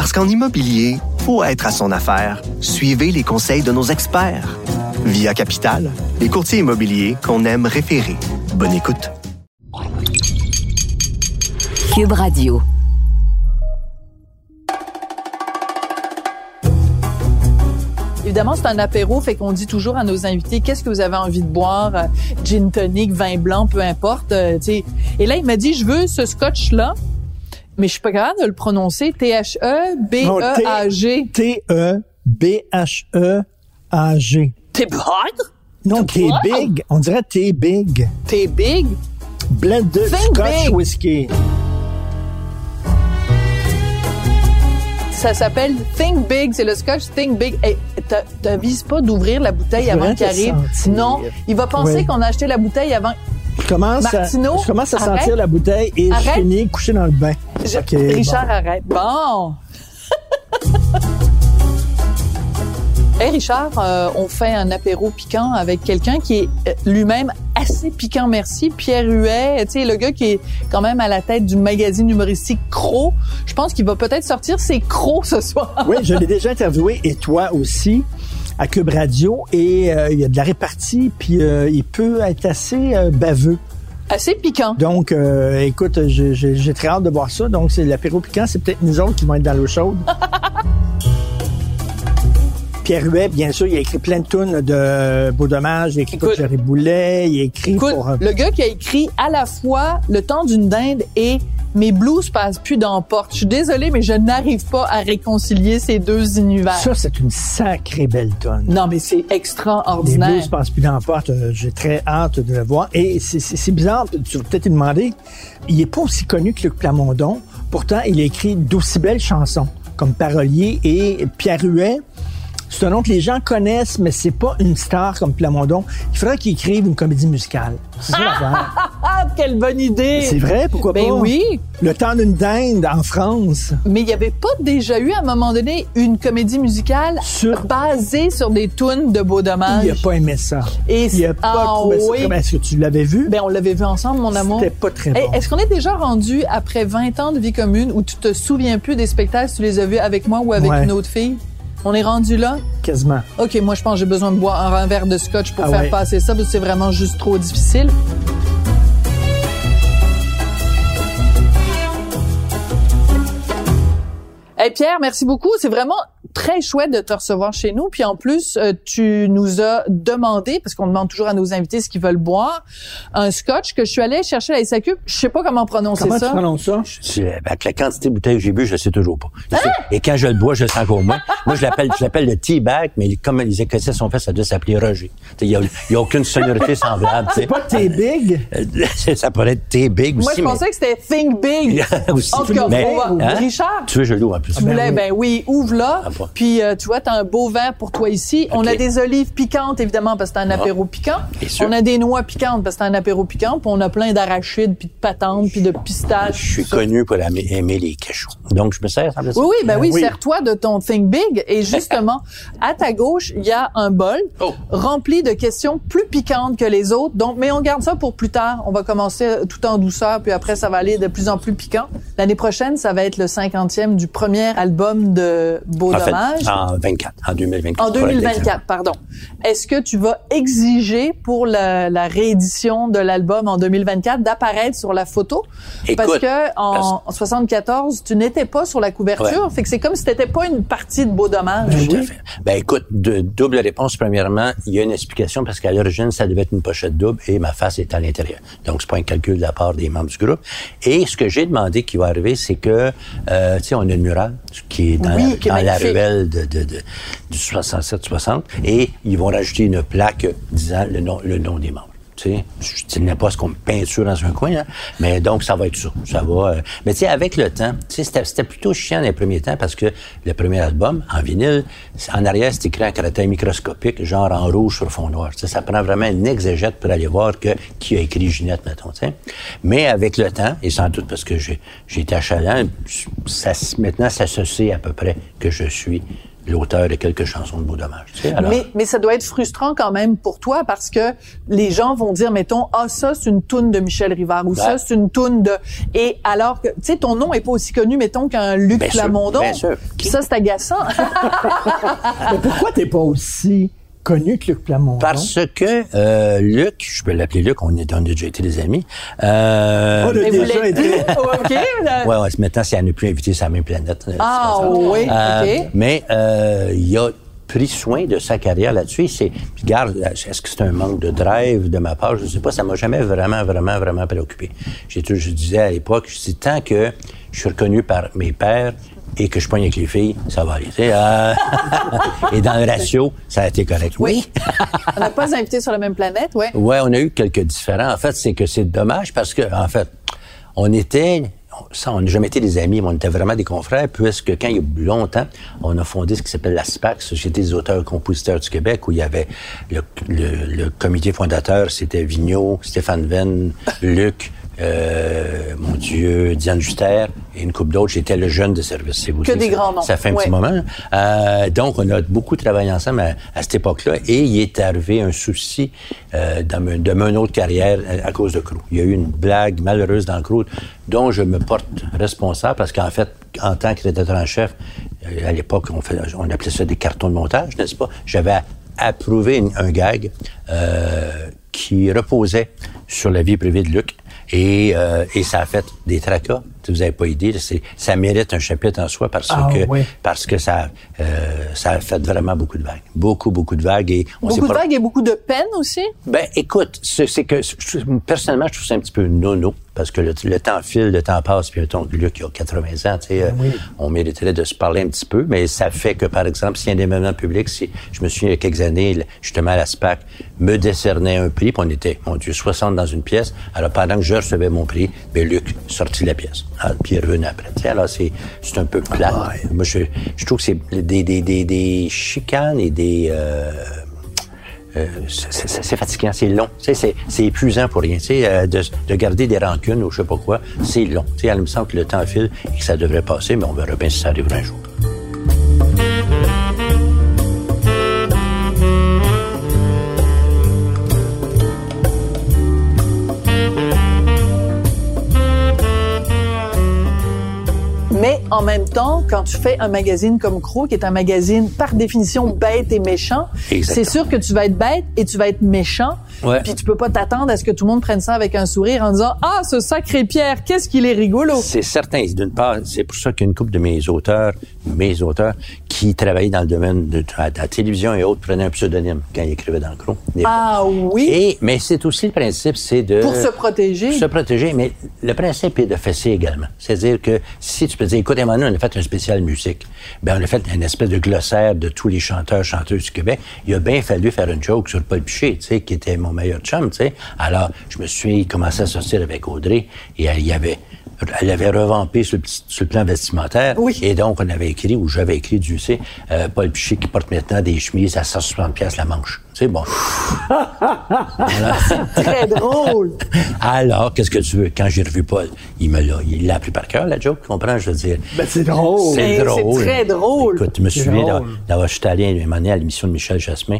Parce qu'en immobilier, faut être à son affaire. Suivez les conseils de nos experts. Via Capital, les courtiers immobiliers qu'on aime référer. Bonne écoute. Cube Radio. Évidemment, c'est un apéro, fait qu'on dit toujours à nos invités qu'est-ce que vous avez envie de boire, euh, gin tonic, vin blanc, peu importe. euh. Et là, il m'a dit je veux ce scotch là, mais je suis pas capable de le prononcer. T H E B E A G. T-E-B-H-E-A-G. T'es bad? Non, t'es big? On dirait t'es big. T'es big? Blended Scotch big. Whiskey. Ça s'appelle Think Big, c'est le scotch Think Big. Hey, t'as- t'avises pas d'ouvrir la bouteille avant qu'il arrive. sentir. Non, il va penser Oui. qu'on a acheté la bouteille avant. Je commence, à, je commence à arrête. sentir la bouteille et Arrête. je finis couché dans le bain. Je- Richard, bon. arrête. Bon. hey Richard, euh, on fait un apéro piquant avec quelqu'un qui est euh, lui-même assez piquant, merci. Pierre Huet, tu sais, le gars qui est quand même à la tête du magazine humoristique Cro. Je pense qu'il va peut-être sortir ses crocs ce soir. Oui, je l'ai déjà interviewé et toi aussi à Cube Radio et euh, il y a de la répartie puis euh, il peut être assez euh, baveux. Assez piquant. Donc, écoute, j'ai- très hâte de voir ça. Donc, c'est l'apéro piquant. C'est peut-être nous autres qui vont être dans l'eau chaude. Pierre Huet, bien sûr, il a écrit plein de tunes de Beau Dommage. Il a écrit Écoute. pour Jerry Boulet. Il a écrit Écoute, pour... le gars qui a écrit à la fois Le temps d'une dinde et Mes blues passent plus dans la porte. Je suis désolée, mais je n'arrive pas à réconcilier ces deux univers. Ça, c'est une sacrée belle tonne. non, mais c'est Les extraordinaire. blues passent plus dans la porte. Euh, J'ai très hâte de le voir. Et c'est- bizarre, tu vas peut-être te demander, il est pas aussi connu que Luc Plamondon. Pourtant, il a écrit d'aussi belles chansons comme parolier. Et Pierre Huet, c'est un nom que les gens connaissent, mais c'est pas une star comme Plamondon. Il faudrait qu'il écrive une comédie musicale. C'est ça l'affaire. Ah, quelle bonne idée! C'est vrai, pourquoi Ben pas? oui. Le temps d'une dinde en France. Mais il n'y avait pas déjà eu à un moment donné une comédie musicale Sur- basée sur des tunes de beau dommage? Il a pas aimé ça. Et il a c'est- pas ah trouvé oui. Est-ce que tu l'avais vu? Ben, on l'avait vu ensemble, mon amour. C'était pas très Hey, bon. Est-ce qu'on est déjà rendu après 20 ans de vie commune où tu te souviens plus des spectacles, tu les as vus avec moi ou avec Ouais. une autre fille? On est rendu là? Quasiment. OK, moi, je pense que j'ai besoin de boire un verre de scotch pour Ah faire ouais. passer ça parce que c'est vraiment juste trop difficile. Hey Pierre, merci beaucoup. C'est vraiment très chouette de te recevoir chez nous. Puis en plus, euh, tu nous as demandé, parce qu'on demande toujours à nos invités ce qu'ils veulent boire, un scotch que je suis allée chercher à la SAQ. Je sais pas comment prononcer Comment ça. tu prononces ça? C'est- Avec la quantité de bouteilles que j'ai bu, je sais toujours pas. Sais- Ah! Et quand je le bois, je le sens encore moins. Moi, je l'appelle, je l'appelle le tea bag, mais comme les Écossais sont faits, ça doit s'appeler Roger. Il y a, aucune sonorité semblable. C'est pas t'es big? Euh, ça pourrait être tea big aussi. Moi, je mais- pensais que c'était Think Big. aussi. En tout cas, Mais, on va- hein? Richard, Tu veux, je l'ouvre en plus. Tu voulais, ben oui, ouvre-la. Ah Puis, euh, tu vois, t'as un beau verre pour toi ici. On a des olives piquantes, évidemment, parce que c'est un apéro piquant. On a des noix piquantes, parce que c'est un apéro piquant. Puis on a plein d'arachides, puis de patates, puis de pistaches. Je suis connu pour aimer, les cachous. Donc, je me sers, Oui, oui, ben oui, oui. sers-toi de ton Think Big. Et justement, à ta gauche, il y a un bol Oh. rempli de questions plus piquantes que les autres. Donc, mais on garde ça pour plus tard. On va commencer euh, tout en douceur, puis après, ça va aller de plus en plus piquant. L'année prochaine, ça va être le 50e du premier album de Beau En fait, Dommage. en 24, en 2024. En pour être exact. 2024, pardon. Est-ce que tu vas exiger pour la, la réédition de l'album en 2024 d'apparaître sur la photo? parce Écoute, que en, en 74, tu n'étais pas sur la couverture. Ouais. Fait que c'est comme si t'étais pas une partie de Beau Dommage. Tout à fait. Ben écoute, de, double réponse. Premièrement, il y a une explication parce qu'à l'origine, ça devait être une pochette double et ma face est à l'intérieur. Donc, c'est pas un calcul de la part des membres du groupe. Et ce que j'ai demandé qui va arriver, c'est que, euh, tu sais, on a une murale qui est dans, Oui, la, dans la. De, de, du 67-60 et ils vont rajouter une plaque disant le nom des membres. Je ne pas ce qu'on me peinture dans un coin, là, mais donc ça va être ça. Ça va. euh, mais tu sais, avec le temps, c'était, plutôt chiant les premiers temps parce que le premier album, en vinyle, en arrière, c'est écrit en caractère microscopique, genre en rouge sur fond noir. Ça prend vraiment une exégète pour aller voir que, qui a écrit Ginette, mettons. Mais avec le temps, et sans doute parce que j'ai, été achalant, maintenant, ça se sait à peu près que je suis l'auteur de quelques chansons de Beau Dommage. Tu sais, alors- Mais, mais ça doit être frustrant quand même pour toi parce que les gens vont dire, mettons, ah, ça, c'est une toune de Michel Rivard ou ça, Ouais. c'est une toune de... Et alors que, tu sais, ton nom est pas aussi connu, mettons, qu'un Luc Bien sûr, Plamondon. bien sûr. Puis ça, c'est agaçant. Mais pourquoi t'es pas aussi connu que Luc Plamondon? Parce que euh, Luc, je peux l'appeler Luc, on, est, on a déjà été des amis. Euh, On a Mais vous déjà été. OK. là. ouais, ouais, maintenant, c'est à ne plus inviter sur la même planète. euh, Ah, c'est oui, Euh, OK. Mais euh, il a pris soin de sa carrière là-dessus. C'est, regarde, est-ce que c'est un manque de drive de ma part? Je sais pas, ça m'a jamais vraiment, vraiment, vraiment préoccupé. J'ai toujours, je disais à l'époque, je dis, tant que je suis reconnu par mes pères et que je pogne avec les filles, ça va aller. euh, et dans le ratio, ça a été correct. Oui. On n'a pas invité sur la même planète, ouais. Ouais, on a eu quelques différends. En fait, c'est que c'est dommage parce que, en fait, on était, ça, on n'a jamais été des amis, mais on était vraiment des confrères, puisque quand il y a longtemps, on a fondé ce qui s'appelle la SPAC, Société des auteurs-compositeurs du Québec, où il y avait le, le- le comité fondateur, c'était Vigneault, Stéphane Venn, Luc, euh, mon Dieu, Diane Juster et une couple d'autres. J'étais le jeune de service. C'est vous Que des ça- grands noms. Ça fait un Ouais. petit moment. Euh, donc, on a beaucoup travaillé ensemble à, à cette époque-là et il est arrivé un souci euh, dans me- de mon autre carrière à, à cause de Crew. Il y a eu une blague malheureuse dans Crew dont je me porte responsable parce qu'en fait, en tant que rédacteur en chef, à l'époque, on, fait, on appelait ça des cartons de montage, n'est-ce pas? J'avais approuvé une- un gag euh, qui reposait sur la vie privée de Luc. Et, euh, et ça a fait des tracas. Vous n'avez pas idée. Ça mérite un chapitre en soi parce Ah, que parce que ça euh, ça a fait vraiment beaucoup de vagues, beaucoup beaucoup de vagues et on Beaucoup de pas- vagues et beaucoup de peine aussi? ben, écoute, c'est que personnellement, je trouve ça un petit peu nono parce que le, le temps file, le temps passe, puis ton Luc qui a 80 ans, tu sais, euh, on mériterait de se parler un petit peu, mais ça fait que, par exemple, a un événement public, si je me souviens il y a quelques années, justement, la SPAC me décernait un prix, puis on était, mon Dieu, 60 dans une pièce. Alors, pendant que je recevais mon prix, ben, Luc sortit la pièce. Ah, puis il est revenu après. Tu sais, alors, c'est c'est un peu plat. Moi, je, je trouve que c'est des, des, des, des chicanes et des... euh, euh, c'est- c'est c'est fatigant, c'est long. Tu sais, C'est c'est épuisant pour rien. Tu sais, euh, de, de garder des rancunes ou je sais pas quoi, c'est long. Tu sais, il me semble que le temps file et que ça devrait passer, mais on verra bien si ça arrivera un jour. Mais en même temps, quand tu fais un magazine comme Crow, qui est un magazine par définition bête et méchant, c'est sûr que tu vas être bête et tu vas être méchant. Ouais. Puis tu peux pas t'attendre à ce que tout le monde prenne ça avec un sourire en disant ah ce sacré Pierre, qu'est-ce qu'il est rigolo. C'est certain. D'une part, c'est pour ça qu'il y a une couple de mes auteurs, mes auteurs, qui travaillaient dans le domaine de, de la télévision et autres, prenaient un pseudonyme quand ils écrivaient dans le fois. Ah oui? Et, mais c'est aussi le principe, c'est de... Pour se protéger. Pour se protéger, mais le principe est de fesser également. C'est-à-dire que si tu peux dire, écoute, Emmanuel, on a fait un spécial musique. Ben, on a fait une espèce de glossaire de tous les chanteurs, chanteuses du Québec. Il a bien fallu faire une joke sur Paul Piché, tu sais, qui était mon meilleur chum, tu sais. Alors, je me suis commencé à sortir avec Audrey et elle y avait elle avait revampé sur le, petit- sur le plan vestimentaire. Oui. Et donc, on avait écrit, ou j'avais écrit, du sais, euh, Paul Piché qui porte maintenant des chemises à 160 pièces la manche. C'est bon. Très drôle. Alors, qu'est-ce que tu veux? Quand j'ai revu Paul, il me l'a, il l'a appris par cœur, la joke, tu comprends? Je veux dire. Ben, c'est drôle. C'est- C'est drôle. c'est très drôle. Écoute, je me C'est souviens d'avoir- d'avoir j'étais allé un moment donné à l'émission de Michel Jasmin.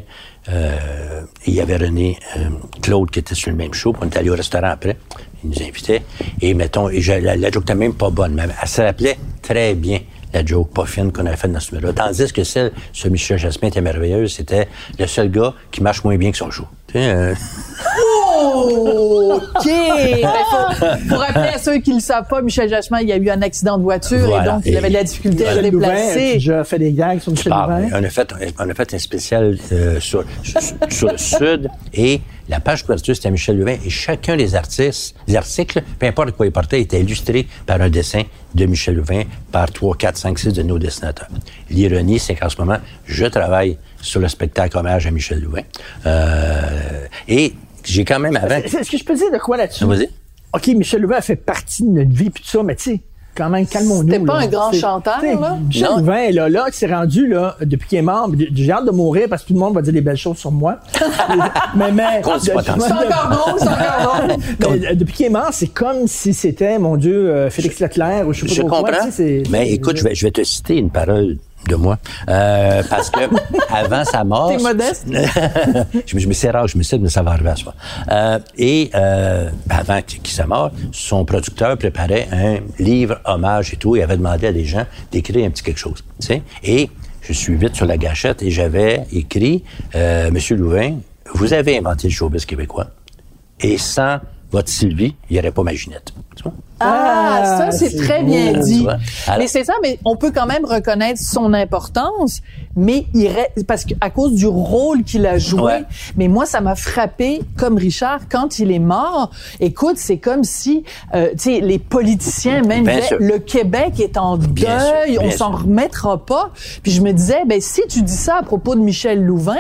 Euh, et il y avait René euh, Claude qui était sur le même show. On est allé au restaurant après. Il nous invitait. Et mettons, et j'ai- la, la joke n'était même pas bonne, mais elle se rappelait très bien la joke pas fine qu'on avait faite dans ce numéro-là. Tandis que celle sur Michel Jasmin était merveilleuse. C'était le seul gars qui marche moins bien que son sais, euh, OK. Ben, faut, faut rappeler à ceux qui le savent pas, Michel Jasmin, il y a eu un accident de voiture et donc il avait de la difficulté à se déplacer. déjà fait des gags sur Michel Ah, Louvain? on, a fait, on a fait un spécial euh, sur, sur, sur le Sud et la page couverture, c'était Michel Louvain et chacun des artistes, des articles, peu importe de quoi ils portaient, était illustré par un dessin de Michel Louvain par 3, 4, 5, 6 de nos dessinateurs. L'ironie, c'est qu'en ce moment, je travaille sur le spectacle hommage à Michel Louvain. Euh, et j'ai quand même avant. Est-ce que je peux dire de quoi là-dessus? Vas-y. OK, Michel Louvain a fait partie de notre vie, puis tout ça, mais tu sais, quand même, calmons-nous. C'était pas là. un grand chanteur, là? Michel. Louvain, là, là, qui s'est rendu, là, depuis qu'il est mort, j'ai hâte de mourir parce que tout le monde va dire des belles choses sur moi. mais, mais. Tant C'est encore drôle, c'est encore. Mais, euh, depuis qu'il est mort, c'est comme si c'était, mon Dieu, euh, Félix Leclerc ou je sais pas Je quoi, comprends. tu sais, c'est- mais écoute, je vais, je vais te citer une parole de moi. Euh, parce que avant sa mort. T'es modeste? je, me- je me rare, je me sais, mais ça va arriver à soi. Euh, et euh, avant qu'il qu'il soit mort, son producteur préparait un livre hommage et tout. Il avait demandé à des gens d'écrire un petit quelque chose. Tu sais? Et je suis vite sur la gâchette et j'avais écrit Monsieur Louvain, vous avez inventé le showbiz québécois. Et sans votre Sylvie, il n'y aurait pas ma Ginette. Vois? Ah, ça, Ah, c'est très bien dit. Alors- mais c'est ça, mais on peut quand même reconnaître son importance, mais il reste, parce qu'à cause du rôle qu'il a joué. Ouais. Mais moi, ça m'a frappé, comme Richard, quand il est mort. Écoute, c'est comme si, euh, tu sais, les politiciens même disaient, le Québec est en Bien sûr, deuil, on s'en remettra pas. Puis je me disais, ben si tu dis ça à propos de Michel Louvain,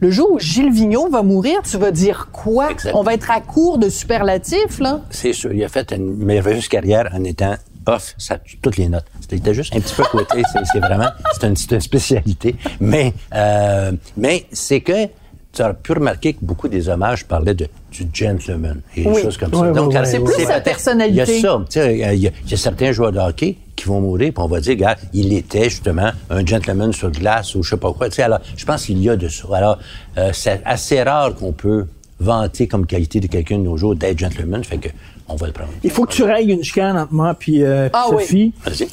le jour où Gilles Vigneault va mourir, tu vas dire quoi? On va être à court de superlatifs, là. C'est sûr. Il a fait une merveilleuse carrière en étant off, ça, toutes les notes. C'était juste un petit peu côté. C'est, vraiment, c'est une, une spécialité. Mais, euh, mais c'est que tu as pu remarquer que beaucoup des hommages parlaient de, du gentleman et des Oui. choses comme ça. Donc, C'est plus sa personnalité. Il y a ça. Sais, il y a, il y a certains joueurs de hockey qui vont mourir, puis on va dire, regarde, il était justement un gentleman sur glace ou je sais pas quoi. Alors, je pense qu'il y a de ça. Alors, euh, c'est assez rare qu'on peut vanter comme qualité de quelqu'un de nos jours d'être gentleman, fait que on va le prendre. Il faut que tu règles une chicane entre moi puis, euh, puis Ah. Sophie,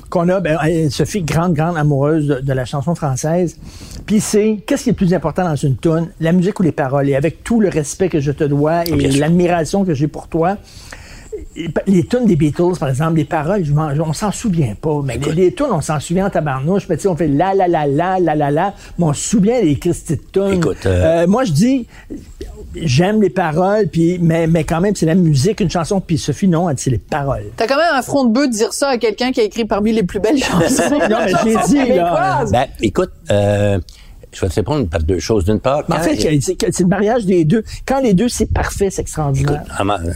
qu'on a, ben, euh, Sophie, grande, grande amoureuse de, de la chanson française. Puis c'est, qu'est-ce qui est le plus important dans une tune, la musique ou les paroles? Et avec tout le respect que je te dois et l'admiration que j'ai pour toi, les tunes des Beatles, par exemple, les paroles, je on s'en souvient pas. Mais les, les tunes, on s'en souvient en tabarnouche. Mais tu sais, on fait la la la la la la la. Mais on se souvient des Christy de tunes. Écoute, euh, Euh, moi, je dis, j'aime les paroles, puis mais, mais quand même, c'est la musique, une chanson. Puis Sophie, non, elle dit c'est les paroles. T'as quand même un front de bœuf de dire ça à quelqu'un qui a écrit parmi les plus belles chansons. Non, mais je l'ai dit, là. Ben, écoute, euh, je vais te répondre par deux choses. D'une part, en fait, il c'est le mariage des deux. Quand les deux, c'est parfait, c'est extraordinaire.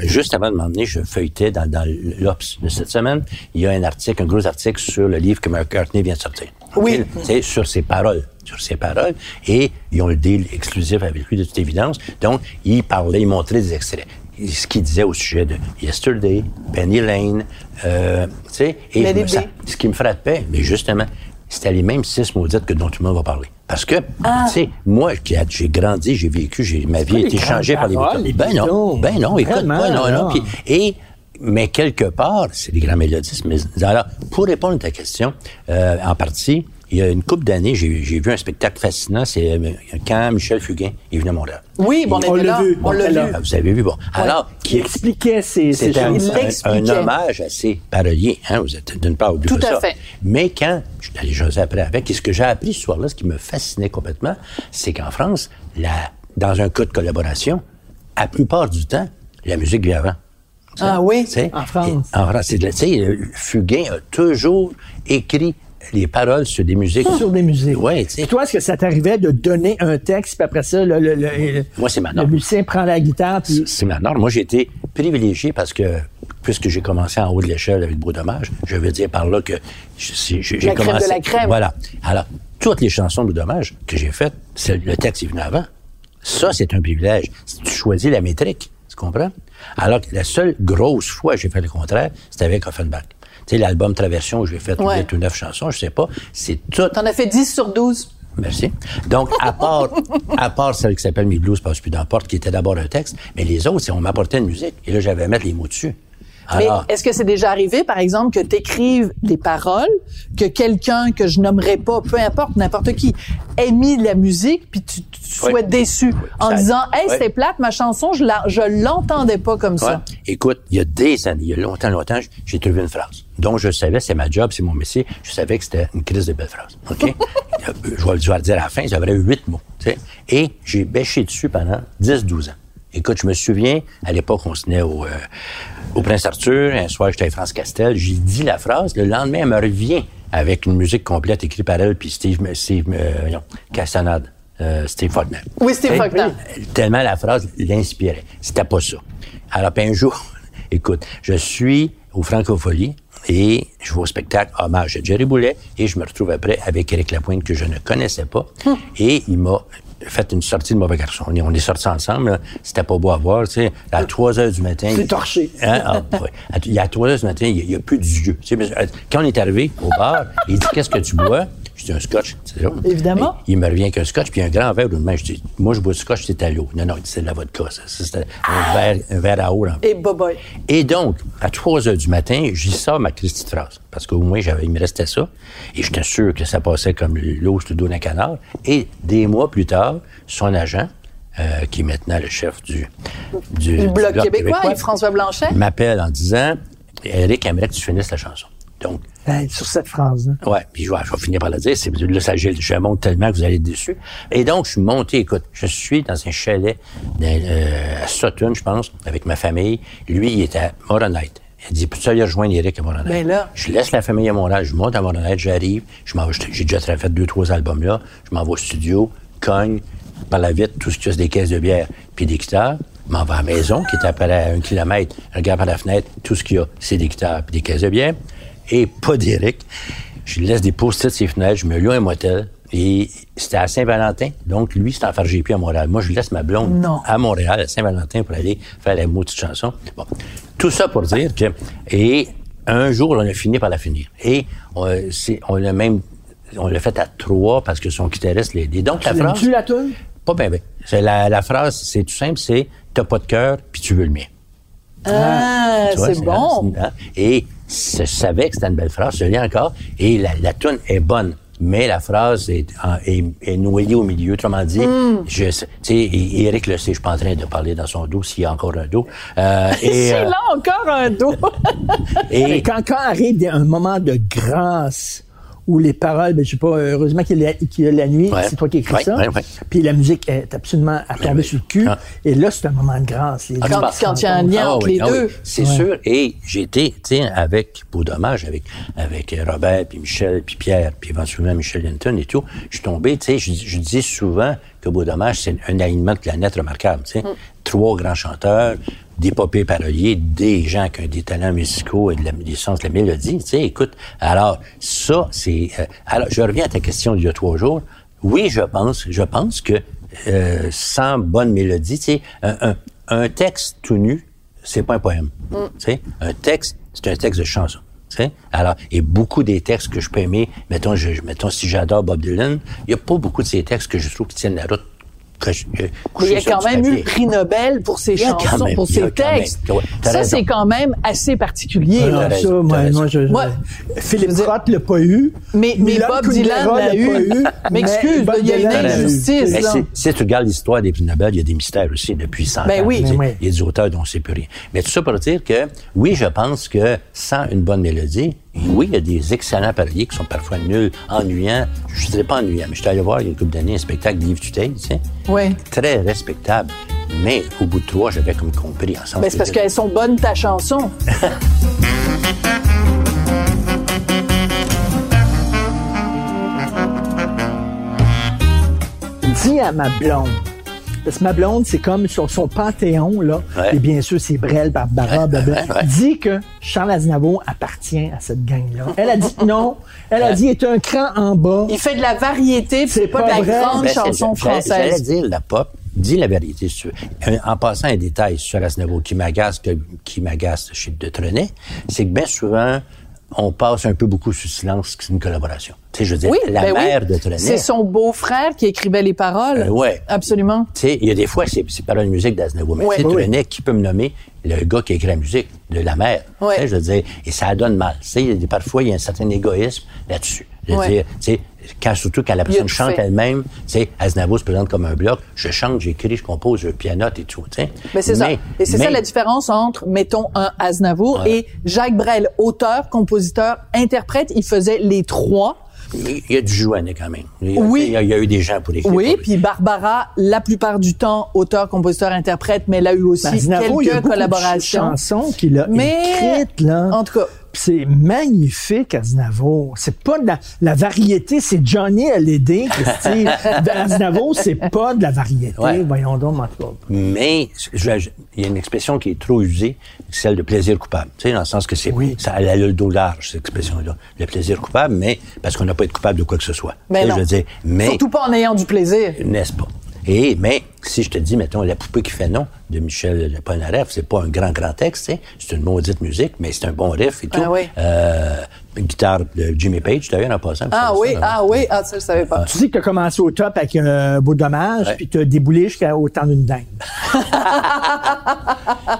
juste avant de m'emmener, je feuilletais dans, dans l'Obs de cette semaine, il y a un article, un gros article sur le livre que McCartney vient de sortir. Oui. C'est sur ses paroles. Sur ses paroles. Et ils ont le deal exclusif avec lui, de toute évidence. Donc, il parlait, il montrait des extraits. Ce qu'il disait au sujet de Yesterday, Penny Lane, euh, tu sais, et ça- ce qui me frappait, mais justement, c'était les mêmes six maudites que dont tout le monde va parler. Parce que, Ah. tu sais, moi, j'ai grandi, j'ai vécu, j'ai, ma vie a été changée par les paroles, Beatles. les Ben non, ben non, écoute, pas, non, non. et, mais quelque part, c'est des grands mélodistes. Mais alors, pour répondre à ta question, euh, en partie, il y a une couple d'années, j'ai, j'ai vu un spectacle fascinant. C'est euh, quand Michel Fugain est venu à Montréal. Oui, bon, on l'a vu, On on l'a là. vu. Vous avez vu, bon. Alors, Qui expliquait ses c'était un, Il chansons. un- un hommage à ses paroliers. Hein, vous êtes d'une part ou Tout à ça. fait. Mais quand je suis allé jaser après avec, et ce que j'ai appris ce soir-là, ce qui me fascinait complètement, c'est qu'en France, la, dans un cas de collaboration, la plupart du temps, la musique vient avant. Ah oui? En France. et- En France. c'est de la- Tu sais, Fugain a toujours écrit les paroles sur des musiques. sur des musiques. Oui, tu sais. Et toi, est-ce que ça t'arrivait de donner un texte, puis après ça, le, le, le- Moi, c'est ma le norme. musicien prend la guitare, puis C'est ma norme. Moi, j'ai été privilégié parce que, puisque j'ai commencé en haut de l'échelle avec Beau Dommage, je veux dire par là que j'ai crème de commencé. la crème. Voilà. Alors, toutes les chansons de Beau Dommage que j'ai faites, le texte est venu avant. Ça, c'est un privilège. Tu choisis la métrique, tu comprends? Alors que la seule grosse fois que j'ai fait le contraire, c'était avec Offenbach. Tu sais, l'album Traversion où j'ai fait Ouais. huit ou neuf chansons, je sais pas, c'est tout T'en as fait 10 sur 12. Merci. Donc, à part, à part celle qui s'appelle Mes blues passe plus dans la porte, qui était d'abord un texte, mais les autres, c'est on m'apportait une musique. Et là, j'avais à mettre les mots dessus. Mais Alors, est-ce que c'est déjà arrivé, par exemple, que tu écrives des paroles, que quelqu'un que je nommerai pas, peu importe, n'importe qui, ait mis de la musique, puis tu, tu sois déçu en Ça- disant, hey, c'était plate, ma chanson, je la, je l'entendais pas comme ça. écoute, il y a des années, il y a longtemps, longtemps, j'ai trouvé une phrase. Donc, je savais, c'est ma job, c'est mon métier, je savais que c'était une crise de belle phrase. OK? Euh, je, vais, je vais le dire à la fin, j'avais huit mots. tu sais? Et j'ai bêché dessus pendant 10-12 ans. Écoute, je me souviens, à l'époque, on se tenait au, euh, au Prince Arthur. Un soir, j'étais à France Castel. J'ai dit la phrase. Le lendemain, elle me revient avec une musique complète écrite par elle puis Steve, Steve euh, Castanade. euh, Steve Faulkner. Oui, Steve Et- Faulkner. Tellement la phrase l'inspirait. C'était pas ça. Alors, puis un jour, écoute, je suis au Francophonie et je vais au spectacle hommage à Jerry Boulet et je me retrouve après avec Éric Lapointe que je ne connaissais pas Hum. et il m'a fait une sortie de mauvais garçon. On est, sortis ensemble, c'était pas beau à voir, tu sais, à 3 heures du matin. C'est torché. Hein? Ah, ouais. À- Il y a 3 heures du matin, il n'y a, plus. Tu sais, mais, euh, Quand on est arrivé au bar, il dit Qu'est-ce que tu bois? Un scotch. C'est. Évidemment. Il, il me revient qu'un scotch, puis un grand verre main. Je dis Moi, je bois du scotch, c'est à l'eau. Non, non, c'est de la vodka. Ça, c'était un verre, un verre à eau. là. Et boboy. Et donc, à 3 heures du matin, j'y sors ma petite phrase. Parce qu'au moins, j'avais, il me restait ça. Et j'étais sûr que ça passait comme l'eau sur le dos d'un canard. Et des mois plus tard, son agent, euh, qui est maintenant le chef du, du, Du Bloc québécois, François Blanchet. m'appelle en disant Eric aimerait que tu finisses la chanson. Donc, sur cette phrase. hein. Ouais, puis je vais, je vais finir par le dire. C'est, là, ça, je, je monte tellement que vous allez être déçus. Et donc, je suis monté, écoute, je suis dans un chalet dans, euh, à Sutton, je pense, avec ma famille. Lui, il était à Moronite. Il dit, peux-tu aller rejoindre Eric à Moronite? Ben là. Je laisse la famille à Montréal, je monte à Moronite, j'arrive, je m'en j'ai déjà fait deux, trois albums là, je m'en vais au studio, cogne, par la vitre, tout ce qu'il y a, c'est des caisses de bière, puis des guitares, m'en vais à la maison, qui est à peu près à un kilomètre, regarde par la fenêtre, tout ce qu'il y a, c'est des guitares, puis des caisses de bière, et pas d'Éric. Je lui laisse des post-it sur les fenêtres, je me loue un motel, et c'était à Saint-Valentin, donc lui, c'est en faire GP à Montréal. Moi, je lui laisse ma blonde Non. à Montréal, à Saint-Valentin, pour aller faire la maudite chanson. Bon, tout ça pour dire que... Et un jour, on a fini par la finir. Et on, l'a même... On l'a fait à trois parce que son guitariste l'a aidé. Donc, la phrase... L'aimes-tu, la toune? Pas bien, bien. La, la phrase, c'est tout simple, c'est « T'as pas de cœur, puis tu veux le mien. Ah, Tu vois, c'est bon. Et je savais que c'était une belle phrase, je l'ai encore. Et la, la toune est bonne. Mais la phrase est, est, est noyée au milieu. Autrement dit, Hmm. je sais- tu sais, et- Eric le sait, je suis pas en train de parler dans son dos s'il y a encore un dos. Euh, et, C'est euh, là encore un dos. Et et, quand, quand arrive un moment de grâce où les paroles, ben, je sais pas, heureusement qu'il y, a la- qu'il y a la nuit, Ouais. c'est toi qui écris Ouais, ça. ouais, ouais. Puis la musique est absolument à tomber sur le cul. Ah. Et là, c'est un moment de grâce. Les Ah, deux Quand- quand il y a un lien entre les ah deux. oui, c'est sûr. Et j'ai été, tu sais, avec Beau Dommage, avec, avec Robert, puis Michel, puis Pierre, puis éventuellement Michel Linton et tout, je suis tombé, tu sais, je, je dis souvent que Beau Dommage, c'est un alignement de planète remarquable, tu sais. Mm. Trois grands chanteurs, des popés paroliers, des gens qui ont des talents musicaux et de la, des sens de la mélodie, tu sais, écoute. Alors, ça, c'est... euh, alors, je reviens à ta question d'il y a trois jours. Oui, je pense, je pense que euh, sans bonne mélodie, tu sais, un, un, un texte tout nu, c'est pas un poème. Tu sais, un texte, c'est un texte de chanson. Tu sais? Alors, et beaucoup des textes que je peux aimer, mettons, je- mettons si j'adore Bob Dylan, il n'y a pas beaucoup de ces textes que je trouve qui tiennent la route. Que je, euh, Mais il y a quand même eu le prix Nobel pour ses chansons, même- pour ses même- textes. ça, c'est quand même assez particulier. Alors, là. Ça, raison, moi, moi, je, je- Moi, Philippe Roth l'a pas eu. Mais- Bob Dylan l'a eu. Mais excuse, il y a une injustice, là. si, tu regardes l'histoire des prix Nobel, il y a des mystères aussi depuis 100 Ben ans. oui. Tu sais, Ben oui. Il y a des auteurs dont on ne sait plus rien. Mais tout ça pour dire que, oui, je pense que sans une bonne mélodie, oui, il y a des excellents paroliers qui sont parfois nuls, ennuyants. Je ne dirais pas ennuyants, mais je suis allé voir il y a une couple d'années un spectacle d'Yves Tutel, tu sais. Oui. Très respectable. Mais au bout de trois, j'avais comme compris ensemble. Ben, c'est parce qu'elles sont bonnes, ta chanson. Dis à ma blonde. Parce que ma blonde, c'est comme sur son panthéon, là. Ouais. Et bien sûr, c'est Brel, Barbara, blablabla. ouais, ouais. Dit que Charles Aznavour appartient à cette gang-là. Elle a dit non. Elle a dit, il est un cran en bas. Il fait de la variété, puis c'est pas, pas de la vrai. grande Ben, c'est- chanson j'allais- J'allais française. dire la pop. Dis la vérité, si tu veux. Un- En passant un détail sur Aznavour qui m'agace, que- qui m'agace chez De Trenet, c'est que bien souvent, on passe un peu beaucoup sous silence que c'est une collaboration. Tu sais, je veux dire, Oui, la ben oui. mère de Trenet. C'est son beau-frère qui écrivait les paroles. Euh, ouais. Absolument. Tu sais, il y a des fois, c'est, c'est paroles de musique d'Aznavour. Mais Ouais. tu sais, Oui, Trenet, qui peut me nommer le gars qui écrit la musique de la mère? Ouais. Tu sais, je veux dire, et ça donne mal. Tu sais, parfois, il y a un certain égoïsme là-dessus. Je veux dire, tu sais, quand, surtout quand la personne chante elle-même, tu sais, Aznavour se présente comme un bloc, je chante, j'écris, je compose, je pianote et tout, tu sais. Mais c'est ça. Mais- Et c'est ça la différence entre, mettons, un Aznavour et Jacques Brel, auteur, compositeur, interprète. Il faisait les trois. Il y a du Jouanet quand même. Il y a, Oui. il y a, il y a eu des gens pour écrire. Oui, puis Barbara, la plupart du temps, auteur, compositeur, interprète, mais elle a eu aussi Aznavour, il y a quelques de collaborations. chansons qu'il a Mais, écrites, là. en tout cas, c'est magnifique, Aznavour. C'est pas de la, la variété, c'est Johnny Hallyday, Christy. Aznavour, c'est pas de la variété. Ouais. Voyons donc, en tout cas. Mais il y a une expression qui est trop usée, c'est celle de plaisir coupable. Tu sais, dans le sens que c'est Oui. ça elle a le dos large, cette expression-là. Le plaisir coupable, mais parce qu'on n'a pas été coupable de quoi que ce soit. Mais sais, non. Je veux dire, mais Surtout pas en ayant du plaisir. n'est-ce pas? Et, mais, si je te dis, mettons, La poupée qui fait non de Michel Polnareff, c'est pas un grand, grand texte, c'est une maudite musique, mais c'est un bon riff et tout. Ah oui. Euh, guitare de Jimmy Page, d'ailleurs, en passant. Ah vous oui, ça, ah oui, ah ça je savais pas. Tu dis que tu as commencé au top avec un beau dommage, Ouais. puis tu as déboulé jusqu'au temps d'une dingue.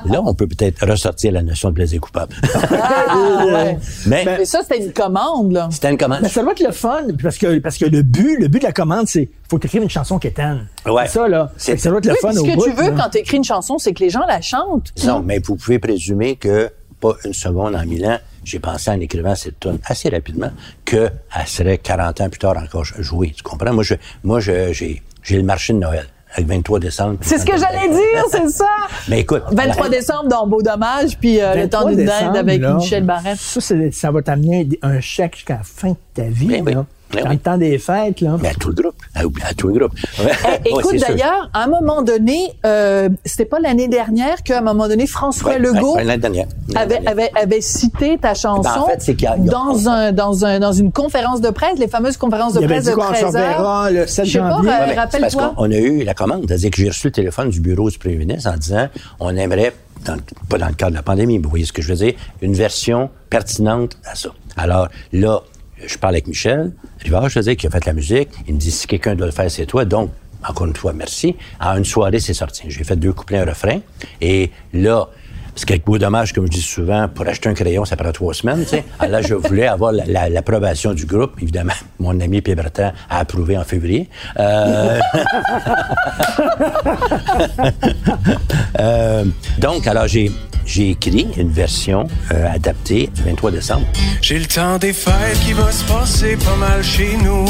Là, on peut peut-être ressortir la notion de plaisir coupable. Ah, ouais. mais, Mais ça, c'était une commande, là. c'était une commande. Mais ça doit être le fun, parce que, parce que le but, le but de la commande, c'est faut écrire une chanson qui éteinte. Ouais. C'est ça, là. C'est- Ça doit être le Oui, fun puis ce au que bout, tu veux là. quand tu écris une chanson, c'est que les gens la chantent. Non, mais vous pouvez présumer que, pas une seconde en mille ans, j'ai pensé en écrivant cette tune assez rapidement qu'elle serait 40 ans plus tard encore jouée. Tu comprends? Moi, je, moi, je, j'ai, j'ai le marché de Noël. Avec 23 décembre. C'est ce que j'allais dire, c'est ça. Mais écoute. 23 la- décembre dans Beau Dommage, puis euh, le temps 23 d'une dinde avec là, Michel Barrette. Ça, c'est- ça va t'amener un chèque jusqu'à la fin de ta vie. Oui. là. Dans oui. le temps des fêtes, là. Mais à tout le groupe. À, à tout le groupe. Eh, Ouais, écoute, d'ailleurs, à un moment donné, euh, c'était pas l'année dernière qu'à un moment donné, François Ouais, Legault l'année dernière. Avait, dernière. avait, avait cité ta chanson Ben, en fait, a- a- dans, un, dans, un, dans une conférence de presse, les fameuses conférences de presse de qu'on se 13 reverra heures. le 7 Je sais pas, janvier? euh, rappelle-toi. qu'on a eu la commande, c'est-à-dire que j'ai reçu le téléphone du bureau du premier ministre en disant on aimerait, dans pas dans le cadre de la pandémie, mais vous voyez ce que je veux dire, une version pertinente à ça. Alors là, je parle avec Michel Rivard, je dire, qui a fait la musique. Il me dit si quelqu'un doit le faire, c'est toi. Donc, encore une fois, merci. En une soirée, c'est sorti. J'ai fait deux couplets, un refrain. Et là, parce qu'avec beau dommage, comme je dis souvent, pour acheter un crayon, ça prend trois semaines, tu sais. Alors là, je voulais avoir la- la- l'approbation du groupe. Évidemment, mon ami Pierre Breton a approuvé en février. Euh, euh, donc, alors, j'ai, j'ai écrit une version euh, adaptée du 23 décembre. J'ai le temps des fêtes qui va se passer pas mal chez nous.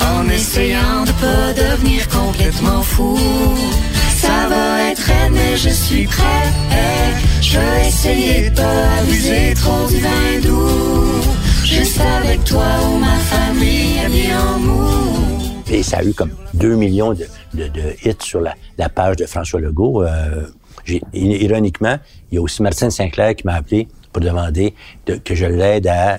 En essayant de pas devenir complètement fou. Ça va être raide, mais je suis prêt. Je vais essayer de pas abuser trop du vin doux. Juste avec toi ou ma famille habillée en mou. Et ça a eu comme 2 millions de, de- de hits sur la, la page de François Legault. Euh, ironiquement, il y a aussi Martine Sinclair qui m'a appelé pour demander de- que je l'aide à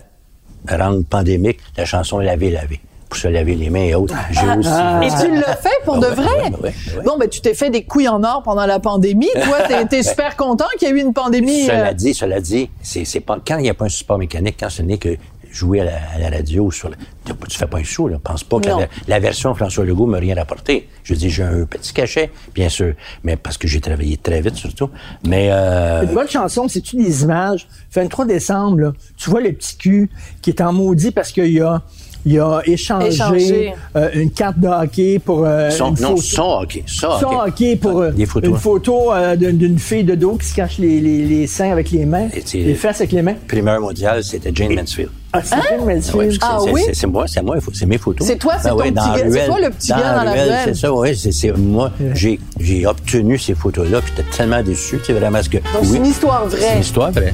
rendre pandémique la chanson Laver, laver. Pour se laver les mains et autres. J'ai aussi. Et tu l'as fait pour de Ah vrai? ouais, ouais, ouais. Bon, ben, tu t'es fait des couilles en or pendant la pandémie. Toi, t'es, super content qu'il y ait eu une pandémie. Cela euh, dit, cela dit, c'est, c'est pas, quand il n'y a pas un support mécanique, quand ce n'est que jouer à la, à la radio sur la, tu tu fais pas un sou, là. Pense pas que la, la version François Legault m'a rien rapporté. Je dis, j'ai un petit cachet, bien sûr. Mais parce que j'ai travaillé très vite, surtout. Mais, euh, Une bonne chanson, c'est-tu des images? 23 décembre, là, tu vois le petit cul qui est en maudit parce qu'il a, il a échangé, Échangé. euh, une carte de hockey pour euh, son, une non, photo. son hockey. Son Son hockey pour euh, Des photos. une photo euh, d'une fille de dos qui se cache les, les, les seins avec les mains, les fesses avec les mains. Primeur mondial, c'était Jane Mansfield. Ah, c'est Jane Mansfield. Ah c'est, oui? c'est- moi, c'est moi, c'est mes photos. C'est toi, c'est ton ouais, petit dans gars- c'est toi le petit gars dans la ruelle. C'est ça, oui, c'est, moi. J'ai, j'ai obtenu ces photos-là, puis j'étais tellement déçu, c'est vraiment ce que. Donc, oui, c'est une histoire vraie. C'est une histoire vraie.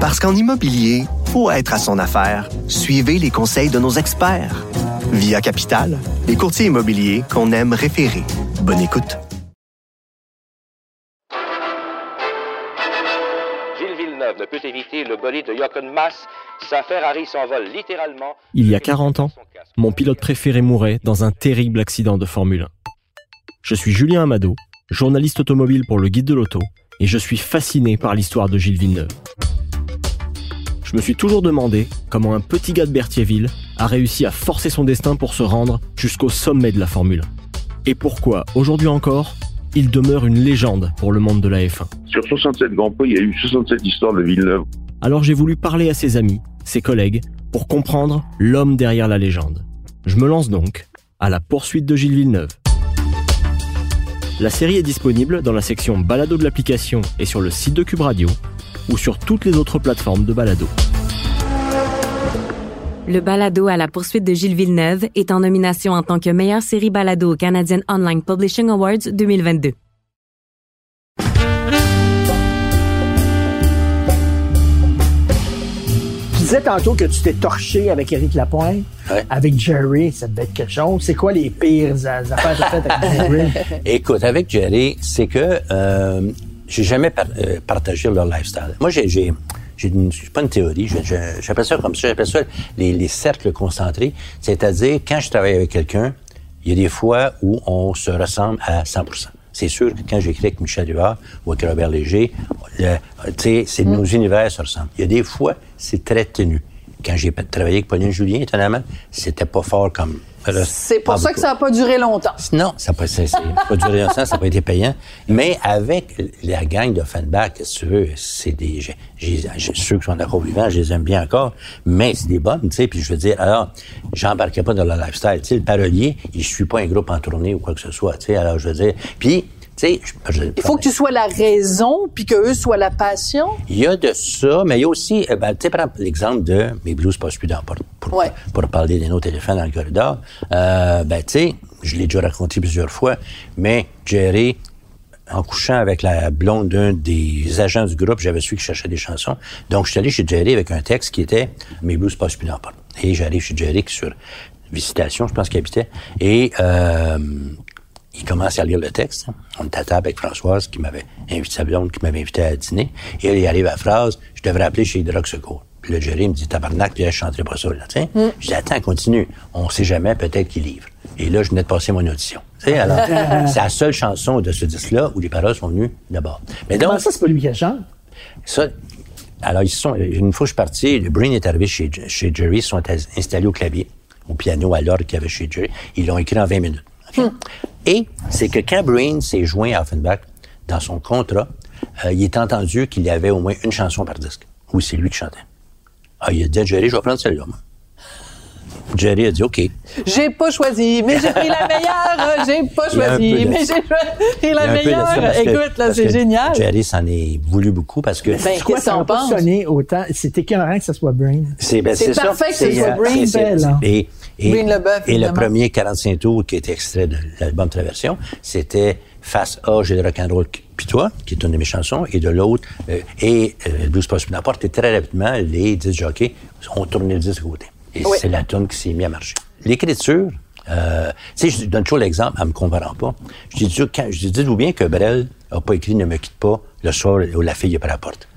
Parce qu'en immobilier, faut être à son affaire. Suivez les conseils de nos experts. Via Capital, les courtiers immobiliers qu'on aime référer. Bonne écoute. Gilles Villeneuve ne peut éviter le bolide de Jochen Mass. Sa Ferrari s'envole littéralement. Il y a 40 ans, mon pilote préféré mourait dans un terrible accident de Formule 1. Je suis Julien Amado, journaliste automobile pour le Guide de l'Auto, et je suis fasciné par l'histoire de Gilles Villeneuve. Je me suis toujours demandé comment un petit gars de Berthierville a réussi à forcer son destin pour se rendre jusqu'au sommet de la Formule 1. et pourquoi, aujourd'hui encore, il demeure une légende pour le monde de la F1. Sur 67 Grands Prix, il y a eu 67 histoires de Villeneuve. Alors j'ai voulu parler à ses amis, ses collègues, pour comprendre l'homme derrière la légende. Je me lance donc à la poursuite de Gilles Villeneuve. La série est disponible dans la section balado de l'application et sur le site de Cube Radio ou sur toutes les autres plateformes de balado. Le balado à la poursuite de Gilles Villeneuve est en nomination en tant que meilleure série balado au Canadian Online Publishing Awards 2022. Tu disais tantôt que tu t'es torché avec Éric Lapointe, Ouais. avec Jerry, ça devait être quelque chose. C'est quoi les pires affaires que tu faites avec Jerry? Écoute, avec Jerry, c'est que euh, j'ai jamais par- euh, partagé leur lifestyle. Moi, j'ai, j'ai, j'ai une, pas une théorie, je- je- j'appelle ça comme ça, j'appelle ça les, les cercles concentrés. C'est-à-dire, quand je travaille avec quelqu'un, il y a des fois où on se ressemble à 100% c'est sûr que quand j'écris avec Michel Huard ou avec Robert Léger, le- tu sais, c'est nos univers se ressemblent. Il y a des fois, c'est très tenu. Quand j'ai travaillé avec Pauline Julien, étonnamment, c'était pas fort comme... C'est pour ça que ça n'a pas duré longtemps. Non, ça n'a pas, duré longtemps, ça n'a pas été payant. Mais avec la gang d'Offenbach, qu'est-ce que tu veux, c'est des... ceux qui sont encore vivants, je les aime bien encore, mais c'est des bonnes, tu sais, puis je veux dire, alors, j'embarquais pas dans leur lifestyle. Tu sais, le parolier, il suit pas un groupe en tournée ou quoi que ce soit, tu sais, alors je veux dire... Puis, sais... Il faut que tu sois la raison, puis qu'eux soient la passion. il y a de ça, mais il y a aussi, euh, ben, tu sais, exemple, l'exemple de mes blues passent plus dans pour, Ouais. pour parler des nos téléphones dans le corridor. Euh, ben, tu sais, je l'ai déjà raconté plusieurs fois, mais Jerry, en couchant avec la blonde d'un des agents du groupe, j'avais su qu'il cherchait des chansons. Donc, je suis allé chez Jerry avec un texte qui était Mes blues passent plus dans la porte. Et j'arrive chez Jerry qui, sur Visitation, je pense qu'il habitait. Et euh, il commence à lire le texte. On était à table avec Françoise, qui m'avait invité, sa blonde, qui m'avait invité à dîner. Et là, il arrive à la phrase, je devrais appeler chez Hydrox Secours. Puis là, Jerry me dit, tabarnak, puis là, je chanterai pas ça, là, tu sais. Je dis, attends, continue. On sait jamais, peut-être qu'il livre. Et là, je venais de passer mon audition. Tu sais, alors, c'est la seule chanson de ce disque-là où les paroles sont venues d'abord. Mais donc, Comment ça, c'est pas lui qui chante? ça, alors, ils sont, une fois que je suis parti, le Brain est arrivé chez, chez Jerry, ils sont installés au clavier, au piano, à l'orgue qu'il y avait chez Jerry. Ils l'ont écrit en 20 minutes. OK? Et c'est que quand Brain s'est joint à Offenbach, dans son contrat, euh, il est entendu qu'il y avait au moins une chanson par disque. Oui, c'est lui qui chantait. Ah, il a dit à Jerry, je vais prendre celle-là. Jerry a dit, OK. J'ai pas choisi, mais j'ai pris la meilleure. J'ai pas choisi, mais j'ai a la meilleure. que- Écoute, là, c'est génial. Jerry s'en est voulu beaucoup parce que... Ben, qu'est-ce pas penses? sonner autant? C'est écœurant que ça soit Brain. C'est ben, parfait que ce C'est, soit euh, Brain Et, Leboeuf, le premier 45 tours qui était extrait de l'album Traversion, c'était Face A, j'ai le rock'n'roll puis toi, qui est une de mes chansons, et de l'autre, euh, et euh, Blues Passe n'importe, et très rapidement, les 10 jockeys ont tourné le disque à côté. Et Oui. c'est la tune qui s'est mise à marcher. L'écriture, euh, tu sais, je donne toujours l'exemple en me comparant pas. Je dis, toujours, quand, je dis, dites-vous bien que Brel a pas écrit Ne me quitte pas le soir où la fille est par la porte.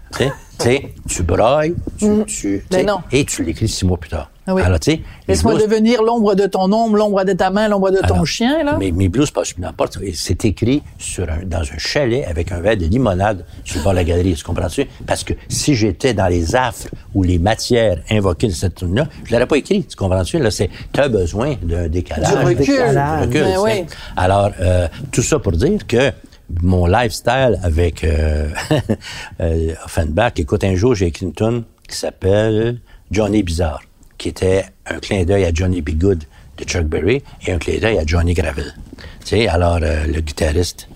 Tu sais, brailles, tu, tu, tu Mais non. et tu l'écris six mois plus tard. Ah oui. Alors, tu sais, Laisse-moi devenir l'ombre de ton ombre, l'ombre de ta main, l'ombre de ton chien, là. Mes, mes blues passent plus n'importe. C'est écrit sur un, dans un chalet avec un verre de limonade sur le bord de la galerie. Tu comprends-tu? Parce que si j'étais dans les affres ou les matières invoquées de cette tune là je l'aurais pas écrit. Tu comprends-tu? Là, c'est, t'as besoin d'un décalage. Du recul. décalage. Recul, Ben oui. Alors, euh, tout ça pour dire que mon lifestyle avec euh, euh, Offenbach, écoute, un jour, j'ai écrit une tune qui s'appelle Johnny Bizarre, qui était un clin d'œil à Johnny B. Good de Chuck Berry et un clin d'œil à Johnny Gravel. Tu sais, alors, euh, le guitariste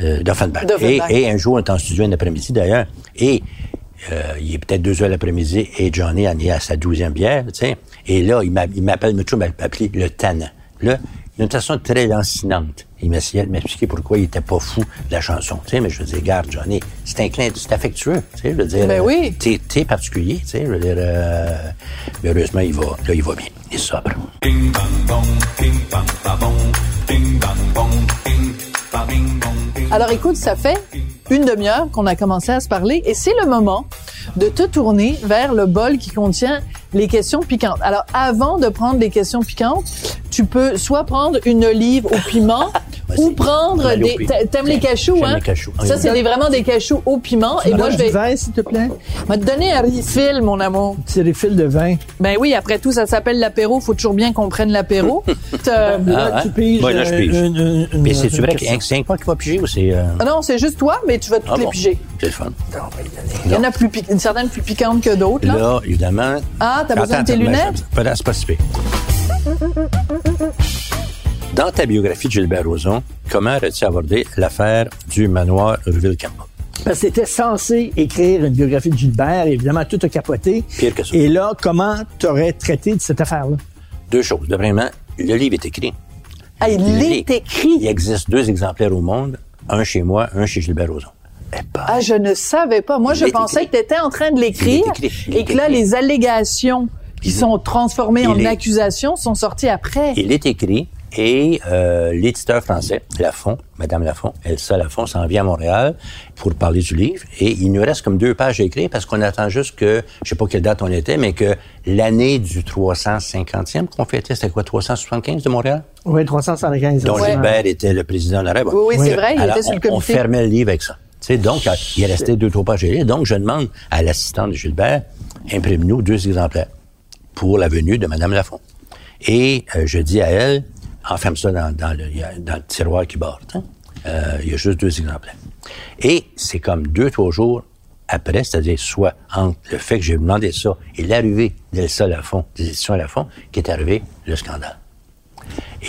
euh, d'Offenbach. Et, un jour, on est en studio un après-midi d'ailleurs, et il est peut-être deux heures l'après-midi et Johnny en est à sa douzième bière, tu sais. Et là, il m'a- il m'appelle, il m'a appelé le. Là, il a une façon très lancinante. Il m'essayait de m'expliquer pourquoi il était pas fou de la chanson, tu sais. Mais je veux dire, garde, Johnny, c'est un clin, c'est affectueux, tu sais. Je veux dire, Ben euh, oui. t'es, t'es particulier, tu sais. Je veux dire, euh, mais heureusement, il va, là, il va bien. Il est sobre. Alors écoute, ça fait une demi-heure qu'on a commencé à se parler et c'est le moment de te tourner vers le bol qui contient les questions piquantes. Alors avant de prendre les questions piquantes, tu peux soit prendre une olive au piment Ou prendre des. T'aimes les cachous, hein? les cachous. Ça, c'est des- vraiment des cachous au piment. Et moi, je vais. du vin, s'il te plaît? Vais te donner un refill, mon amour. C'est des fils de vin. Ben oui, après tout, ça s'appelle l'apéro. Faut toujours bien qu'on prenne l'apéro. Là, Ah, tu hein? piges. Là, je euh, pige. Mais c'est-tu vrai que c'est un quoi qui va piger ou c'est... euh, Ah non, c'est juste toi, mais tu vas toutes ah les bon, piger. C'est le fun. Il y en a plus une certaine plus piquante que d'autres, là. Là, évidemment... Ah, t'as besoin de tes lunettes? ben, c'est- pas si. Dans ta biographie de Gilbert Rozon, comment as-tu abordé l'affaire du manoir Ruville-Campbell? Parce que t'étais censé écrire une biographie de Gilbert, et évidemment, tout a capoté. Pire que ça. Et là, comment t'aurais traité de cette affaire-là? Deux choses. Premièrement, le livre est écrit. Ah, il Il est écrit. Il existe deux exemplaires au monde, un chez moi, un chez Gilbert Rozon. Eh ben, Ah, je ne savais pas. Moi, Il je pensais écrit. que tu étais en train de l'écrire Il est écrit. Il et que là, écrit. les allégations qui sont transformées en est- accusations sont sorties après. Il est écrit et euh, l'éditeur français, Lafont, Madame Lafont, Elsa Lafont, s'en vient à Montréal pour parler du livre. Et il nous reste comme deux pages à écrire parce qu'on attend juste que, je sais pas quelle date on était, mais que l'année du 350e qu'on fêtait, c'était quoi, 375 de Montréal? Oui, 375 dont Ouais. Gilbert était le président de la République. Oui, oui, c'est vrai, il Alors, était sur le on- On comité. fermait le livre avec ça. Tu sais, donc, euh, il est resté deux, trois pages à lire. Donc, je demande à l'assistante de Gilbert, imprime-nous deux exemplaires pour la venue de Mme Lafont. Et euh, je dis à elle, enferme ça dans, le, il tiroir qui borde. hein. Euh, il y a juste deux exemplaires. Et c'est comme deux, trois jours après, c'est-à-dire soit entre le fait que j'ai demandé ça et l'arrivée d'Elsa Lafont, des éditions Lafont, qui est arrivé le scandale.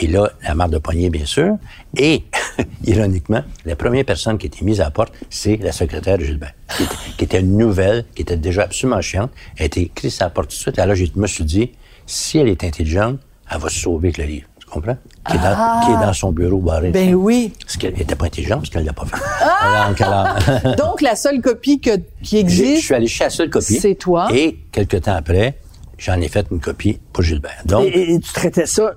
Et là, la marque de poignée, bien sûr. Et, ironiquement, la première personne qui a été mise à la porte, c'est la secrétaire Gilbert, qui était, qui était une nouvelle, qui était déjà absolument chiante. Elle a été écrite à la porte tout de suite. Alors, je me suis dit, si elle est intelligente, elle va se sauver avec le livre. Comprends? Qui est dans, qui est dans son bureau barré. Ben oui. Parce qu'elle n'était pas intelligente, parce qu'elle ne l'a pas fait. Alors, alors, Donc, la seule copie que, qui j'ai- je existe, suis allé chercher la seule copie. C'est toi. Et, quelques temps après, j'en ai fait une copie pour Gilbert. Donc, et tu traitais ça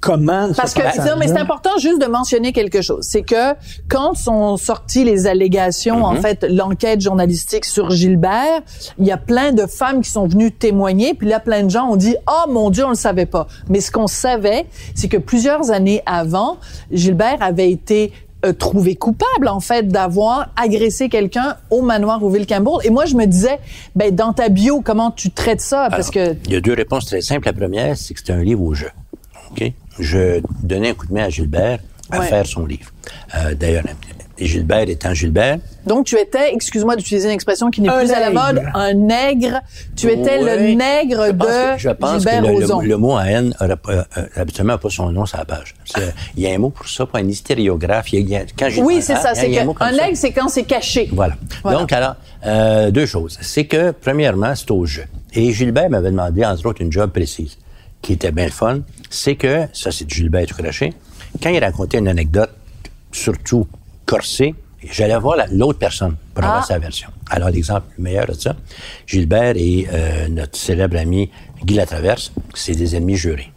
comment? ce Parce que non, mais c'est important juste de mentionner quelque chose, c'est que quand sont sorties les allégations, en fait, l'enquête journalistique sur Gilbert, il y a plein de femmes qui sont venues témoigner, puis là plein de gens ont dit "Oh mon dieu, on le savait pas." Mais ce qu'on savait, c'est que plusieurs années avant, Gilbert avait été euh, trouvé coupable en fait d'avoir agressé quelqu'un au manoir au Campbell et moi je me disais ben dans ta bio comment tu traites ça parce Alors, que Il y a deux réponses très simples. La première, c'est que c'est un livre au jeu. OK? Je donnais un coup de main à Gilbert à Ouais. faire son livre. Euh, D'ailleurs, Gilbert étant Gilbert, Donc, tu étais, excuse-moi d'utiliser une expression qui n'est plus à la mode, un nègre. Tu étais le nègre je pense de que, je pense Gilbert que le, Rozon. le, le mot euh, euh, habituellement, n'a pas son nom sur la page. Il y a un mot pour ça, pas un y a, a- quand oui, c'est ça. C'est un nègre, c'est quand c'est caché. Voilà. Voilà. Donc, alors, euh, deux choses. C'est que, premièrement, c'est au jeu. Et Gilbert m'avait demandé, entre autres, une job précise, qui était bien le fun. C'est que, ça, c'est Gilbert craché, quand il racontait une anecdote, surtout corsée, j'allais voir la- l'autre personne pour avoir Ah. sa version. Alors, l'exemple le meilleur de ça, Gilbert et euh, notre célèbre ami Guy Latraverse, c'est des ennemis jurés.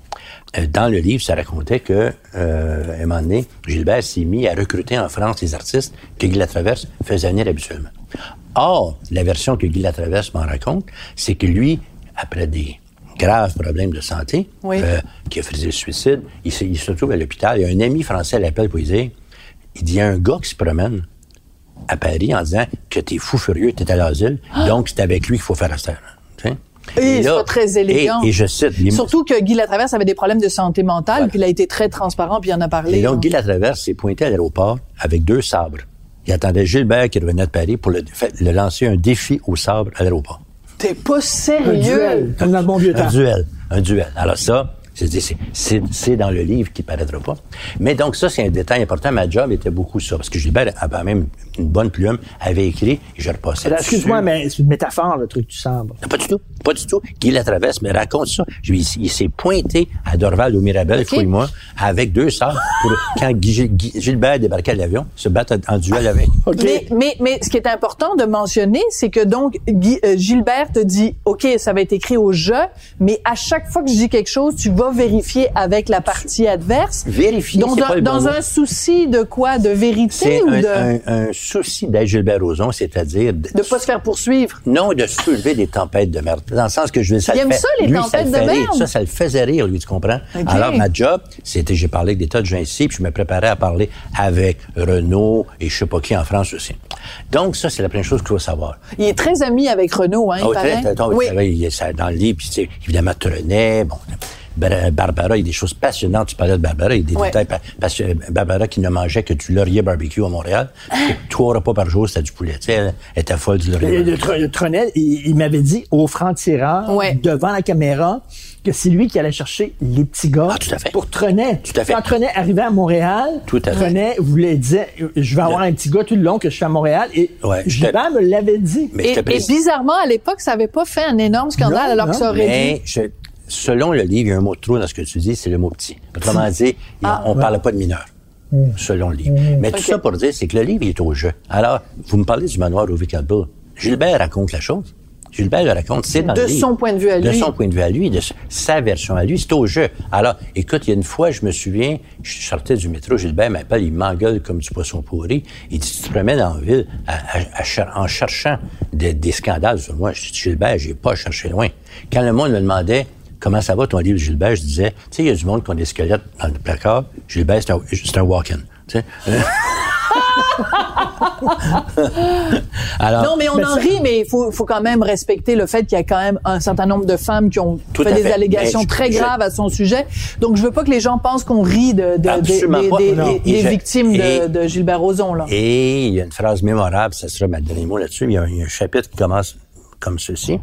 Euh, Dans le livre, ça racontait que, euh, à un moment donné, Gilbert s'est mis à recruter en France les artistes que Guy Latraverse faisait venir habituellement. Or, la version que Guy Latraverse m'en raconte, c'est que lui, après des graves problèmes de santé, Oui. euh, qui a fait le suicide, il, se- il se trouve à l'hôpital. Il y a un ami français l'appelle pour lui dire, il dit, il y a un gars qui se promène à Paris en disant que t'es fou furieux, t'es à l'asile, donc c'est avec lui qu'il faut faire affaire. Ah! Et c'est pas très élégant. Et, et je cite, les- Surtout que Guy Latraverse avait des problèmes de santé mentale, puis il a été très transparent, puis il en a parlé. Et donc, hein. Guy Latraverse s'est pointé à l'aéroport avec deux sabres. Il attendait Gilbert qui revenait de Paris pour le, le lancer un défi au sabre à l'aéroport. T'es pas Un sérieux. duel, comme dans le bon vieux temps. Un duel. Un duel. Alors ça, c'est- c'est- c'est c'est dans le livre qui paraîtra pas. Mais donc ça, c'est un détail important. Ma job était beaucoup ça. Parce que Gilbert avait même une bonne plume, avait écrit, et je repassais Alors, Excuse-moi, mais c'est une métaphore, le truc du sabre. Non, Pas du tout. Pas du tout. Guy Latraverse me raconte ça. Je, lui- il, il s'est pointé à Dorval au Mirabel, Ok. fouille-moi, avec deux sabres pour, quand Guy- Guy- Gilbert débarquait à l'avion, se battre en duel avec. Mais, mais, mais ce qui est important de mentionner, c'est que donc Guy- euh, Gilbert te dit, OK, ça va être écrit au jeu, mais à chaque fois que je dis quelque chose, tu vas vérifier avec la partie adverse. Vérifier, Dans, pas le bon dans un souci de quoi? De vérité ou un, de un- un souci d'être Gilbert Rozon, c'est-à-dire de, de pas se faire poursuivre? non de soulever des tempêtes de merde. Dans le sens que je veux ça. Il aime fait- ça, les lui, tempêtes le de merde? Ça, ça le faisait rire, lui, tu comprends? Alors, ma job, c'était, j'ai parlé avec des tas de gens ici, puis je me préparais à parler avec Renault et je sais pas qui en France aussi. Donc, ça, c'est la première chose qu'il faut savoir. Il est très ami avec Renaud, hein, il Oh, paraît. très, très, très, oui. ça dans le livre, puis évidemment, Trenet, bon, Barbara, il y a des choses passionnantes. Tu parlais de Barbara, il y a des Ouais. détails. pa- Parce que Barbara qui ne mangeait que du laurier barbecue à Montréal, trois repas par jour, c'était du poulet. Tu sais, elle était folle du laurier. Le, le, barbecue. Tr- le Tronel, il, il m'avait dit au franc-tireur, Ouais. devant la caméra, que c'est lui qui allait chercher les petits gars Ah, tout à fait. pour Trenet. Tout à fait. Quand Trenet arrivait à Montréal, Tout à fait. Trenet voulait dire, je vais avoir un petit gars tout le long que je suis à Montréal. Et Ouais, Gilbert me l'avait dit. Mais Et, je te et bizarrement, à l'époque, ça avait pas fait un énorme scandale, Non, alors non. que ça aurait dû. Mais je- selon le livre, il y a un mot de trop dans ce que tu dis, c'est le mot petit. Autrement dit, Ah. on ne parle pas de mineurs, selon le livre. Mais tout ça pour dire, c'est que le livre il est au jeu. Alors, vous me parlez du manoir au Campbell. Gilbert raconte la chose. Gilbert le raconte, c'est dans De le livre. son point de vue à De lui. son point de vue à lui, de sa version à lui, c'est au jeu. Alors, écoute, il y a une fois, je me souviens, je sortais du métro, Gilbert m'appelle, il m'engueule comme du poisson pourri. Il dit, tu te promènes en ville à- à- à cher- en cherchant des, des scandales sur moi. Je dis, Gilbert, j'ai pas cherché loin. Quand le monde me demandait, comment ça va ton livre, Gilbert, je disais, tu sais, il y a du monde qui ont des squelettes dans le placard. Gilbert, c'est un, c'est un walk-in. Tu sais. Alors, Non, mais on Mais en rit, mais il faut, faut quand même respecter le fait qu'il y a quand même un certain nombre de femmes qui ont fait des allégations je- très je- graves à son sujet. Donc, je veux pas que les gens pensent qu'on rit de, de- des- je- victimes de, et- de Gilbert Rozon, là. Et il y a une phrase mémorable, ça sera ma dernier mot là-dessus. Il y, a un, il y a un chapitre qui commence comme ceci.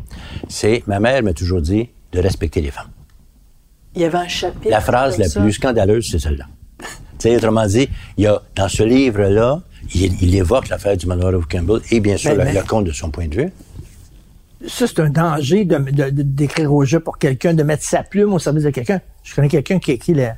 C'est Ma mère m'a toujours dit de respecter les femmes. Il y avait un chapitre. La phrase la ça. plus scandaleuse, c'est celle-là. tu sais, autrement dit, il y a, dans ce livre-là, il, il évoque l'affaire du manoir of Campbell et bien sûr le, mais- le conte de son point de vue. Ça, c'est un danger de, de- de- d'écrire au jeu pour quelqu'un, de mettre sa plume au service de quelqu'un. Je connais quelqu'un qui a écrit la-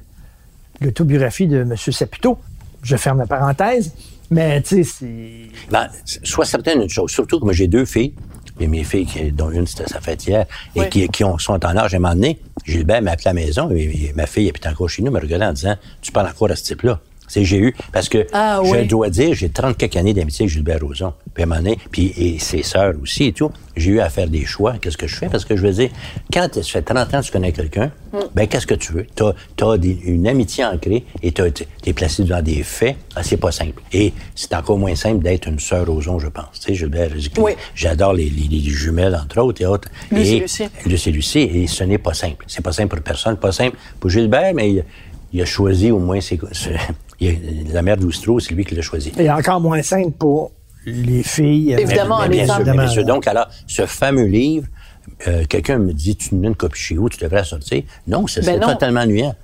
l'autobiographie de M. Saputo. Je ferme la parenthèse. Mais, tu sais, c'est... Ben, sois certain d'une chose, surtout que moi j'ai deux filles, et mes filles, qui- dont une c'était sa fête hier, et Oui. qui, qui ont, sont en âge à un moment donné, Gilbert m'a appelé à la maison, et, et ma fille habite encore chez nous, me regardait en disant Tu parles encore à ce type-là. C'est j'ai eu, parce que Ah, je oui. dois dire, j'ai 30 quelques années d'amitié avec Gilbert Rozon. Puis puis et ses sœurs aussi et tout, j'ai eu à faire des choix. Qu'est-ce que je fais? Parce que je veux dire, quand ça fait 30 ans que tu connais quelqu'un, Mm. ben qu'est-ce que tu veux? Tu as, une amitié ancrée et tu es placé dans des faits. Ah, c'est pas simple. Et c'est encore moins simple d'être une sœur Rozon, je pense. Tu sais, Gilbert, Oui. j'adore les, les- les jumelles, entre autres, et autres. Lucie, et, Lucie. Lucie, Lucie, et ce n'est pas simple. C'est pas simple pour personne, pas simple pour Gilbert, mais il, il a choisi au moins ses, la mère d'Oustro, c'est lui qui l'a choisi. Et encore moins simple pour les filles. Évidemment, Mais les bien sûr, mais bien sûr. Donc, alors, ce fameux livre, euh, quelqu'un me dit, tu n'as une copie chez vous, tu devrais la sortir. Non, c'est Ben totalement ennuyant.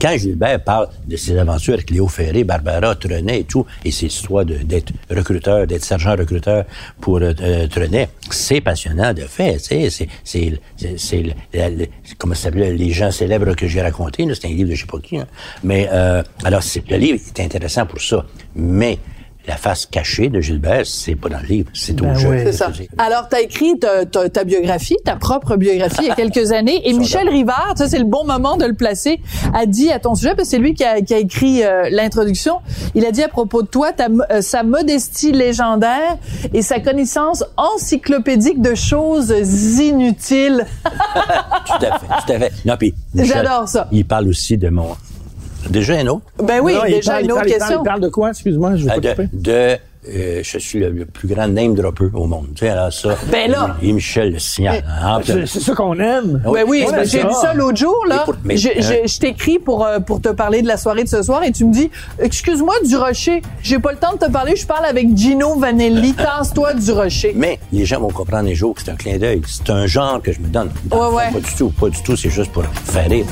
Quand Gilbert parle de ses aventures avec Léo Ferré, Barbara, Trenet et tout, et ses histoires d'être recruteur, d'être sergent recruteur pour euh, Trenet, c'est passionnant de fait. C'est, comment ça s'appelait, les gens célèbres que j'ai racontés. C'est un livre de je sais pas qui. hein. Mais euh, alors, le livre est intéressant pour ça. Mais la face cachée de Gilbert, c'est pas dans le livre, c'est au Ben jeu. oui. C'est ça. Alors, tu as écrit ta, ta- ta biographie, ta propre biographie, il y a quelques années. Et Michel Rivard, ça c'est le bon moment de le placer, a dit à ton sujet, parce que c'est lui qui a, qui a écrit euh, l'introduction, il a dit à propos de toi, ta, euh, sa modestie légendaire et sa connaissance encyclopédique de choses inutiles. Tout à fait, tout à fait. Non, puis Michel, J'adore ça. Il parle aussi de mon... Déjà un autre? Ben oui, Non, déjà parle- une autre parle- il parle- question. Il parle de quoi? Excuse-moi, je vais Euh, pas de, couper. de, euh, je suis le, le plus grand name dropper au monde. Tu sais, alors ça. Ben là. Et Michel le signale. hein, C'est ça qu'on aime. Ben oui, aime j'ai vu ça l'autre jour là. Mais pour- mais, je hein. je- je t'écris pour euh, pour te parler de la soirée de ce soir et tu me dis excuse-moi du Rocher, j'ai pas le temps de te parler, je parle avec Gino Vanelli, tasse-toi du Rocher. Mais les gens vont comprendre les jours que c'est un clin d'œil. C'est un genre que je me donne. Dans Ouais, fond, ouais. Pas du tout, pas du tout. C'est juste pour faire rire.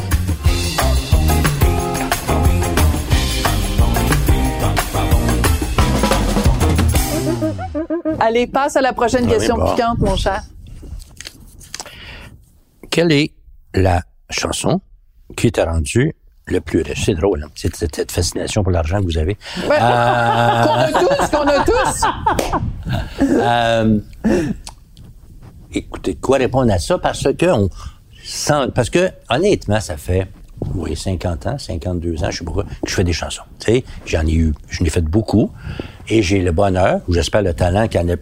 Allez, passe à la prochaine oui, question bon. piquante mon cher. Quelle est la chanson qui t'a rendu le plus riche? C'est drôle, hein? Cette, cette fascination pour l'argent que vous avez. Ben, Euh, Qu'on a tous, qu'on a tous. Euh, écoutez, quoi répondre à ça? Parce que on sent, parce que honnêtement, ça fait oui, 50 ans, 52 ans, je sais pas quoi, que je fais des chansons. J'en ai eu, je n'ai fait beaucoup, et j'ai le bonheur, ou j'espère le talent, qu'il y en a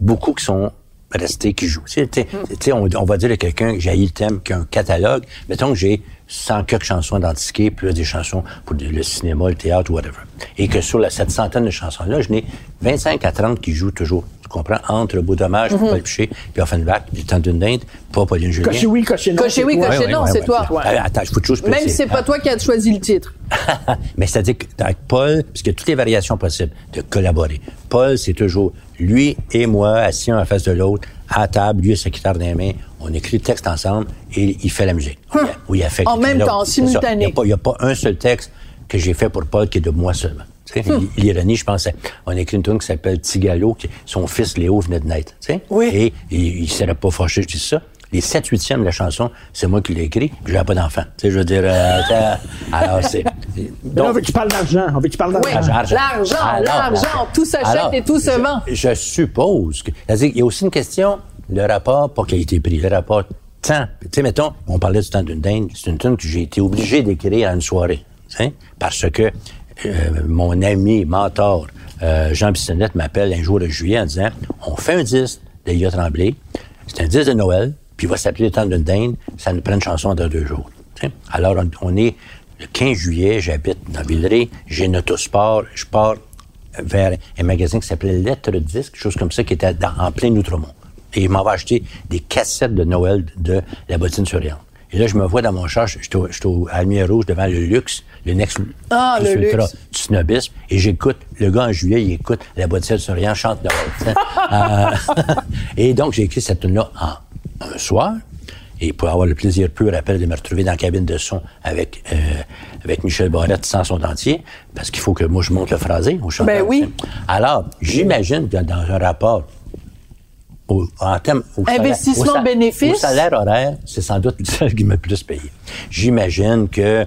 beaucoup qui sont restés, qui jouent. Tu sais, on, on va dire à quelqu'un, j'ai le thème, qui a un catalogue, mettons que j'ai 100 quelques chansons identifiées, plus des chansons pour le cinéma, le théâtre, whatever. Et que sur cette centaine de chansons-là, je n'ai 25 à 30 qui jouent toujours. Tu comprends? Entre le beau dommage, Mhm. Paul Piché, puis Offenbach, puis le temps d'une dinde, pas Pauline Julien. Coché oui, coché non. Coché oui, toi. coché non, ouais, c'est ouais, toi. ouais. Euh, Attends, je faut toujours se Même si c'est pas toi qui as choisi le titre. Mais c'est-à-dire qu'avec Paul, parce qu'il y a toutes les variations possibles de collaborer. Paul, c'est toujours lui et moi, assis un en face de l'autre, à table, lui et sa guitare dans les mains. On écrit le texte ensemble et il fait la musique. Oui, il a fait En même temps, simultané. Il n'y a, il a pas un seul texte que j'ai fait pour Paul qui est de moi seulement. L'ironie, je pensais, on a écrit une tune qui s'appelle qui son fils Léo venait de naître. Tu sais? Oui. Et il, il serait pas fâché, je dis ça. Les 7 8e de la chanson, c'est moi qui l'ai écrit, puis j'avais pas d'enfant. Tu sais, je veux dire, euh, alors c'est... Là, on veut que tu parles d'argent. On veut que tu parles Oui. d'argent. L'argent, Alors, l'argent, tout s'achète et tout se je- vend. Je suppose que. C'est-à-dire qu'il y a aussi une question, le rapport, pas qualité-prix, le rapport temps. Tu sais, mettons, on parlait du temps d'une dinde, c'est une tune que j'ai été obligé d'écrire à une soirée. tu sais, Parce que mon ami, mentor, euh, Jean Bissonnette m'appelle un jour de juillet en disant On fait un disque de Guillaume Tremblay, c'est un disque de Noël, puis il va s'appeler Le temps d'une dinde, ça nous prend une chanson dans deux jours. Alors, on, est le 15 juillet, j'habite dans Villeray, j'ai une autosport, je pars vers un magasin qui s'appelait Lettre Disque, chose comme ça, qui était dans- en plein Outremont. Et il m'avait acheté des cassettes de Noël de La Bottine Souriante. Et là, je me vois dans mon char, au- j'étais au- lumière rouge devant le luxe, le Next Ah, le ultra luxe. du snobisme, et j'écoute, le gars en juillet, il écoute La Bottine Souriante chante Noël. Euh, et donc, j'ai écrit cette tune-là en un soir. Et pour avoir le plaisir pur après de me retrouver dans la cabine de son avec, euh, avec Michel Barrette sans son dentier, parce qu'il faut que moi je monte le phrasé au chanteur. Ben oui. Alors, j'imagine que dans un rapport au, en termes au salaire- Investissement au bénéfice? Au salaire horaire, c'est sans doute celle qui m'a le plus payé. J'imagine que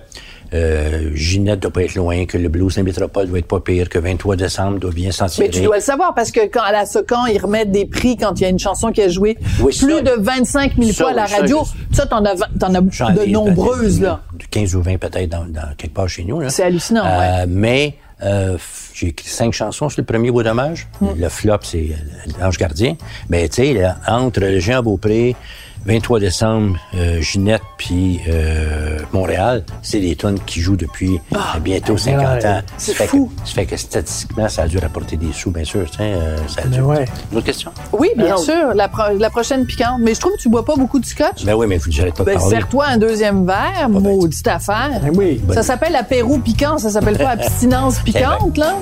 euh, Ginette doit pas être loin, que le Blues de Métropole doit être pas pire, que 23 décembre doit bien s'en tirer. Mais tu dois le savoir parce que quand à la Socan, ils remettent des prix quand il y a une chanson qui a joué Oui, plus ça- de 25 000 ça, fois à la radio. Ça, t'en as, t'en as de ai nombreuses, là. De 15 ou 20 peut-être dans, dans quelque part chez nous. là. C'est hallucinant, Euh, ouais. Mais euh, j'ai écrit cinq chansons sur le premier Beau Dommage. Hmm. Le flop, c'est euh, L'Ange Gardien. Mais tu sais, entre Jean Beaupré, 23 décembre, euh, Ginette, puis euh, Montréal, c'est des tonnes qui jouent depuis euh, bientôt 50 ouais. ans. C'est Ça fait fou. Que, ça fait que statistiquement, ça a dû rapporter des sous, bien sûr. euh, ça a Mais dû- ouais. Une autre question? Oui, bien Alors- sûr, la, pro- la prochaine piquante. Mais je trouve que tu bois pas beaucoup de scotch. Ben oui, mais j'arrête pas de Ben, parler. serre-toi un deuxième verre, ben, maudite affaire. Ben oui. Ça s'appelle apéro piquant, ça s'appelle pas abstinence piquante, là?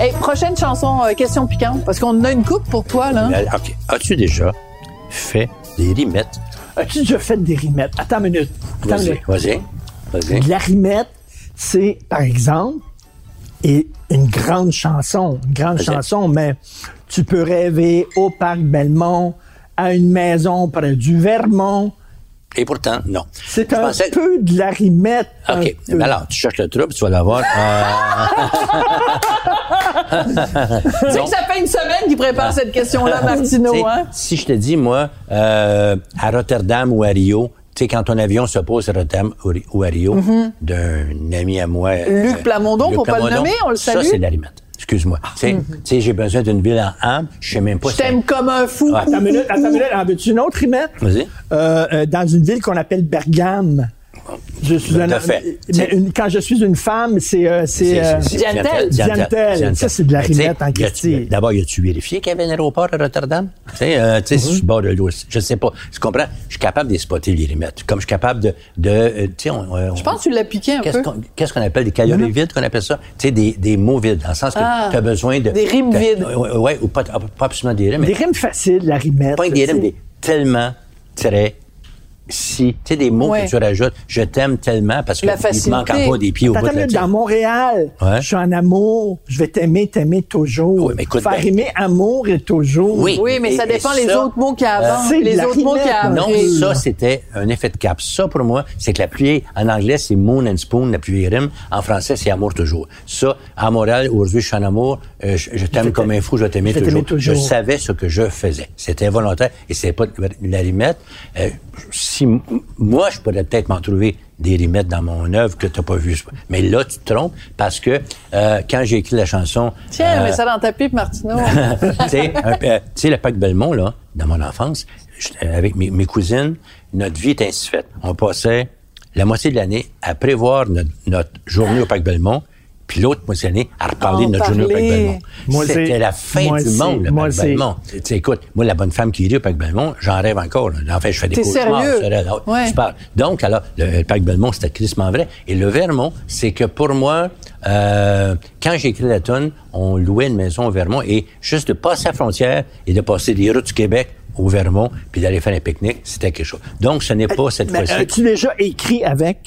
Hey, prochaine chanson, euh, question piquante, parce qu'on a une coupe pour toi, là. Mais, OK. As-tu déjà fait des rimettes? As-tu déjà fait des rimettes? Attends une minute. Attends une Vas-y, minute. vas-y. La rimette, c'est, par exemple, et une grande chanson, une grande Vas-y. chanson, mais tu peux rêver au parc Belmont, à une maison près du Vermont. Et pourtant, non. C'est un pensais- peu de la rimette. un OK. peu. Mais alors, tu cherches le trouble, tu vas l'avoir. Euh, Tu sais que ça fait une semaine qu'il prépare cette question-là, Martineau, tu sais, hein? Si je te dis, moi, euh, à Rotterdam ou à Rio, tu sais, quand ton avion se pose à Rotterdam ou à Rio, d'un ami à moi. euh. Luc Plamondon, Luc faut pas le Plamondon, nommer, on le Ça, salue. c'est de la rimette. Excuse-moi. Tu sais, tu sais, j'ai besoin d'une ville en âme. Je sais même pas Je t'aime comme un fou. Ouais. Attends une minute, attends une minute. En veux-tu une autre rimette? Vas-y. Euh, euh, dans une ville qu'on appelle Bergame. Je suis Tout un, fait. mais une- quand je suis une femme, c'est euh, c'est euh, Diantel. Diantel. Ça, c'est de la sais, rimette en Christie. D'abord, y a-tu vérifié qu'il y avait un aéroport à Rotterdam? Tu sais, euh, tu sais, sur le bord de l'eau. Je sais pas. Tu comprends? Je suis capable de les spotter, les rimettes. Comme je suis capable de, de, euh, tu sais, on, on- Je pense que tu l'as piqué un Qu'est-ce peu. qu'on qu'est-ce qu'on appelle des calories vides, qu'on appelle ça? Tu sais, des, des mots vides, dans le sens que Ah, tu as besoin de... des rimes vides. Ouais, ou pas, pas absolument des rimes, Des rimes faciles, la rimette. pas des rimes, des tellement très si, tu sais, des mots Ouais. que tu rajoutes, je t'aime tellement parce que La il te manque encore des pieds au bout de la tête. dans Montréal, Ouais. je suis en amour, je vais t'aimer, t'aimer toujours. Oui, mais écoute Faire bien. aimer amour et toujours. Oui. Oui, mais Et- ça dépend les ça, autres mots qu'il y a avant. les autres mots qu'il y a rimette, Non, après. ça, c'était un effet de cap. Ça, pour moi, c'est que la pluie, en anglais, c'est moon and spoon, la pluie rime. En français, c'est amour toujours. Ça, à Montréal, aujourd'hui, je suis en amour, euh, je, je t'aime comme un fou, je vais t'aimer toujours. Je savais ce que je faisais. C'était volontaire et c'était pas de la rimette. Euh, si, moi, je pourrais peut-être m'en trouver des rimettes dans mon œuvre que tu n'as pas vues. Mais là, tu te trompes parce que euh, quand j'ai écrit la chanson... Tiens, euh, mais ça dans ta pipe, Martineau. tu sais, euh, le parc Belmont, là, dans mon enfance, avec mes, mes cousines, notre vie était ainsi faite. On passait la moitié de l'année à prévoir notre, notre journée au parc Belmont, puis l'autre de l'année à reparler En de notre journée au parc. Belmont. C'était la fin moi, du c'est- monde, le parc Belmont. Tu sais, écoute, moi, la bonne femme qui irait au parc Belmont, j'en rêve encore. là. En fait, je fais des. Ouais. Je parle. Donc, alors, le, le parc Belmont, c'était crissement vrai. Et le Vermont, c'est que pour moi, euh, quand j'ai écrit la tonne, on louait une maison au Vermont et juste de passer la frontière et de passer des routes du Québec au Vermont puis d'aller faire un pique-nique, c'était quelque chose. Donc, ce n'est pas cette Mais fois-ci. as-tu déjà écrit avec?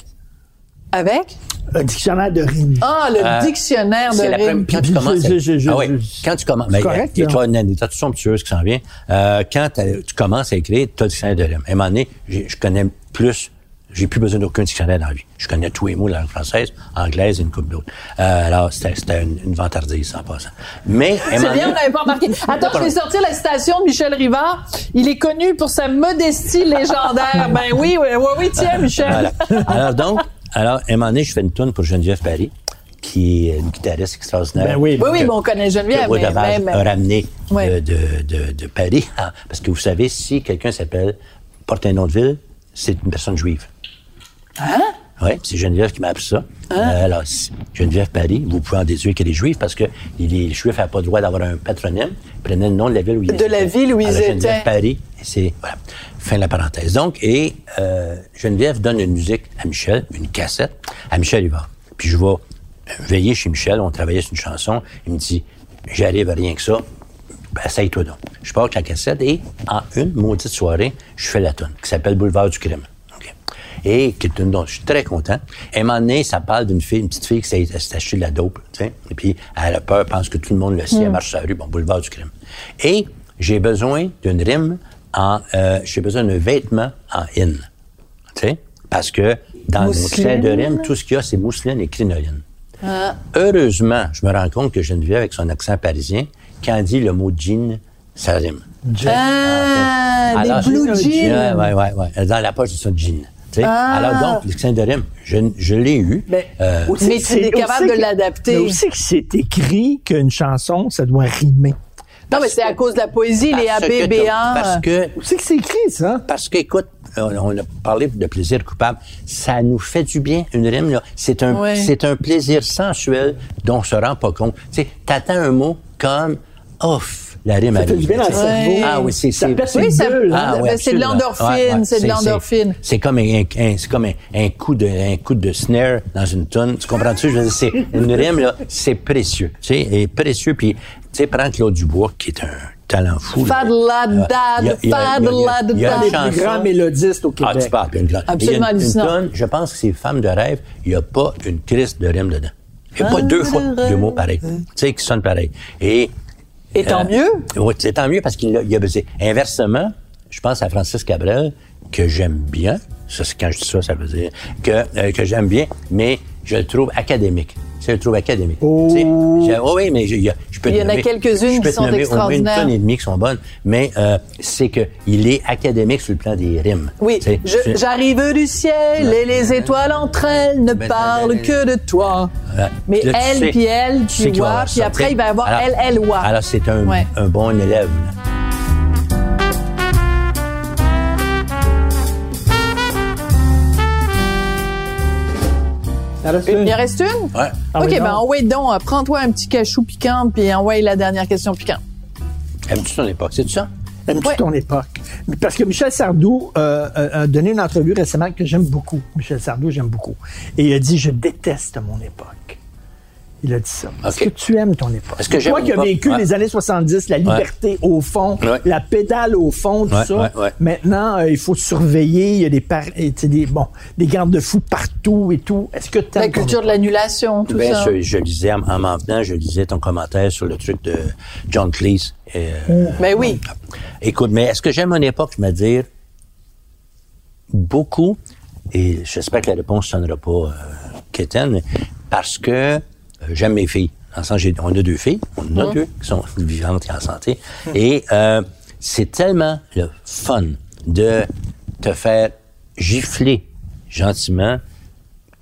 Avec? Un dictionnaire de rimes? Ah, le Euh, dictionnaire de rimes. quand tu commences. je- je- je- ah oui, quand tu commences. c'est Mais correct, il y a une anecdote somptueuse qui s'en vient? Euh, quand tu commences à écrire, tu as le dictionnaire de rimes. À un moment donné, j'ai- je connais plus. J'ai plus besoin d'aucun dictionnaire dans la vie. Je connais tous les mots de la langue française, anglaise et une couple d'autres. Euh, alors, c'était une, une vantardise, en passant. Mais, C'est bien, on n'avait pas remarqué. Attends, je vais sortir la citation de Michel Rivard. Il est connu pour sa modestie légendaire. Ben oui, oui, oui, oui, tiens, Michel. Voilà. Alors donc, alors, à un moment donné, je fais une tune pour Geneviève Paris, qui est une guitariste extraordinaire. Ben oui. Oui, oui, que- mais on connaît Geneviève, que mais même- a ramené Ouais. de, de, de, de Paris. Ah, Parce que vous savez, si quelqu'un s'appelle, porte un nom de ville, c'est une personne juive. Hein? Oui, c'est Geneviève qui m'a appris ça. Euh, alors, Geneviève Paris, vous pouvez en déduire qu'elle est juive parce que les Juifs n'avaient pas le droit d'avoir un patronyme. Ils prenaient le nom de la ville où ils De la étaient. ville où ils Alors, Geneviève étaient. Paris, c'est voilà, fin de la parenthèse. Donc, et euh, Geneviève donne une musique à Michel, une cassette à Michel Rivard. Puis je vais veiller chez Michel, on travaillait sur une chanson. Il me dit, j'arrive à rien que ça. Ben, essaye-toi donc. Je pars avec la cassette et en une maudite soirée, je fais la tune qui s'appelle Boulevard du crime. Et qui est une dont je suis très content. À un moment donné, ça parle d'une fille, une petite fille qui s'est s'est acheté de la dope, tu sais. Et puis, elle a peur, pense que tout le monde le sait, elle marche sur la rue, bon, boulevard du crime. Et j'ai besoin d'une rime en, euh, j'ai besoin d'un vêtement en in. Tu sais? Parce que dans Mousseline. trait de rime, tout ce qu'il y a, c'est mousseline et crinoline. Ah. Heureusement, je me rends compte que Geneviève, avec son accent parisien, quand elle dit le mot jean, ça rime. Ah, Alors, des blue jeans. Ouais, ouais, ouais. Dans la poche de son jean. Ah. Alors donc, de rime, je, je l'ai eu. Mais, Euh, Mais que tu es c'est- capable de que- l'adapter. Mais aussi que c'est écrit qu'une chanson, ça doit rimer. Non, mais c'est à cause de la poésie, les que ABBA. Parce que Aussi que c'est écrit, ça? Parce qu'écoute, on on a parlé de plaisir coupable. Ça nous fait du bien, une rime, là. C'est un, Ouais. c'est un plaisir sensuel dont on se rend pas compte. Tu sais, t'attends un mot comme off, la rime Ça fait arrive. du bien dans le cerveau. Ah oui, c'est, Ça Oui, ça- bulle. Ah, oui, Ben, c'est de l'endorphine, c'est de l'endorphine. C'est comme un, un- c'est comme un, un coup de, un coup de snare dans une tonne. Tu comprends-tu? Je veux dire, c'est, une rime, là, c'est précieux. Tu sais, et précieux. Puis, tu sais, prends Claude Dubois, qui est un talent fou. Fadladad, Euh, il y a- il y a- il y a- il y a- il y a fadladad. une Les plus grands mélodistes au ah, Québec. tu parles, une grande. Absolument Il y a une, une hallucinant. tonne, je pense que c'est Femme de rêve, il n'y a pas une crise de rime dedans. Il n'y a pas deux fois deux mots pareils. Tu sais, qui sonnent pareil. Et. Et tant mieux. Oui, c'est tant mieux parce qu'il a, il a baisé. Inversement, je pense à Francis Cabrel, que j'aime bien. Ça, c'est quand je dis ça, ça veut dire que, euh, que j'aime bien, mais je le trouve académique. Je le trouve académique. Oh. Oh oui, mais je, il y a- je peux Il y en a quelques-unes qui sont nommer au moins extraordinaires. Une tonne et demie qui sont bonnes, mais euh, c'est que il est académique sur le plan des rimes. Oui, c'est- j'arrive du ciel et les étoiles entre elles ne Ben, parlent ben, ben, que de toi. Mais Là, elle, sais- puis elle, tu puis qu'il avoir puis après, il va y avoir Alors- elle, elle, moi. Alors, c'est un, Ouais. un bon élève. là. Reste Il une- en reste une? Ouais. Ah OK, oui, ben envoie donc, euh, prends-toi un petit cachou piquant, puis envoie la dernière question piquante. Aimes-tu ton époque? C'est ça? Aimes-tu Ouais. ton époque? Parce que Michel Sardou euh, a- a donné une entrevue récemment que j'aime beaucoup. Michel Sardou, j'aime beaucoup. Et il a dit, je déteste mon époque. Il a dit ça. Est-ce que tu aimes ton époque? Est-ce que j'aime Toi qui as vécu Ouais. les années 70, la liberté au fond, Ouais. la pédale au fond, tout Ouais, ça. ouais, ouais. Maintenant, euh, il faut surveiller, il y a des, par- des, bon, des garde-fous partout et tout. Est-ce que tu La culture de l'annulation, tout Ben, ça. je, je lisais, en, en m'en venant, je lisais ton commentaire sur le truc de John Cleese. Et, euh, Ben oui. Écoute, mais est-ce que j'aime mon époque? Je me dire beaucoup, et j'espère que la réponse ne sonnera pas euh, quétaine, mais parce que euh, j'aime mes filles. En sens, j'ai- on a deux filles, on en a deux qui sont vivantes et en santé. Et euh, c'est tellement le fun de te faire gifler gentiment,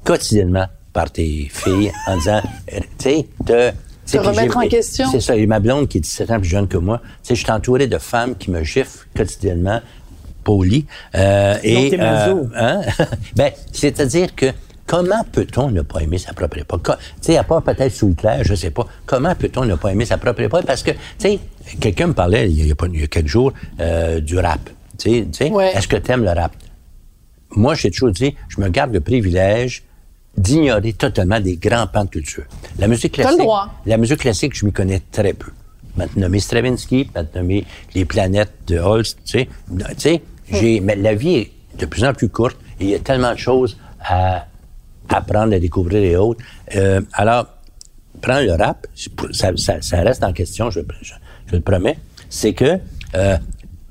quotidiennement par tes filles en disant, euh, tu sais, te... tu sais, puis remettre en question. C'est ça. Et ma blonde, qui est 17 ans plus jeune que moi, tu sais, je suis entouré de femmes qui me giflent quotidiennement, poli. Euh, et, t'es maso. hein? ben, c'est-à-dire que comment peut-on ne pas aimer sa propre époque? Tu sais, à part peut-être sous Hitler, je sais pas. Comment peut-on ne pas aimer sa propre époque? Parce que, tu sais, quelqu'un me parlait il y a, il y a quelques jours euh, du rap. Tu sais, tu sais, Ouais. est-ce que tu aimes le rap? Moi, j'ai toujours dit, je me garde le privilège d'ignorer totalement des grands pans de culture. La musique le classique, droit. la musique classique, je m'y connais très peu. Maintenant nommé Stravinsky, maintenant nommé les planètes de Holst, tu sais, tu sais, j'ai, mais la vie est de plus en plus courte et il y a tellement de choses à apprendre, à découvrir et autres. Euh, alors, prends le rap, ça, ça, ça reste en question, je, je, je le promets, c'est que euh,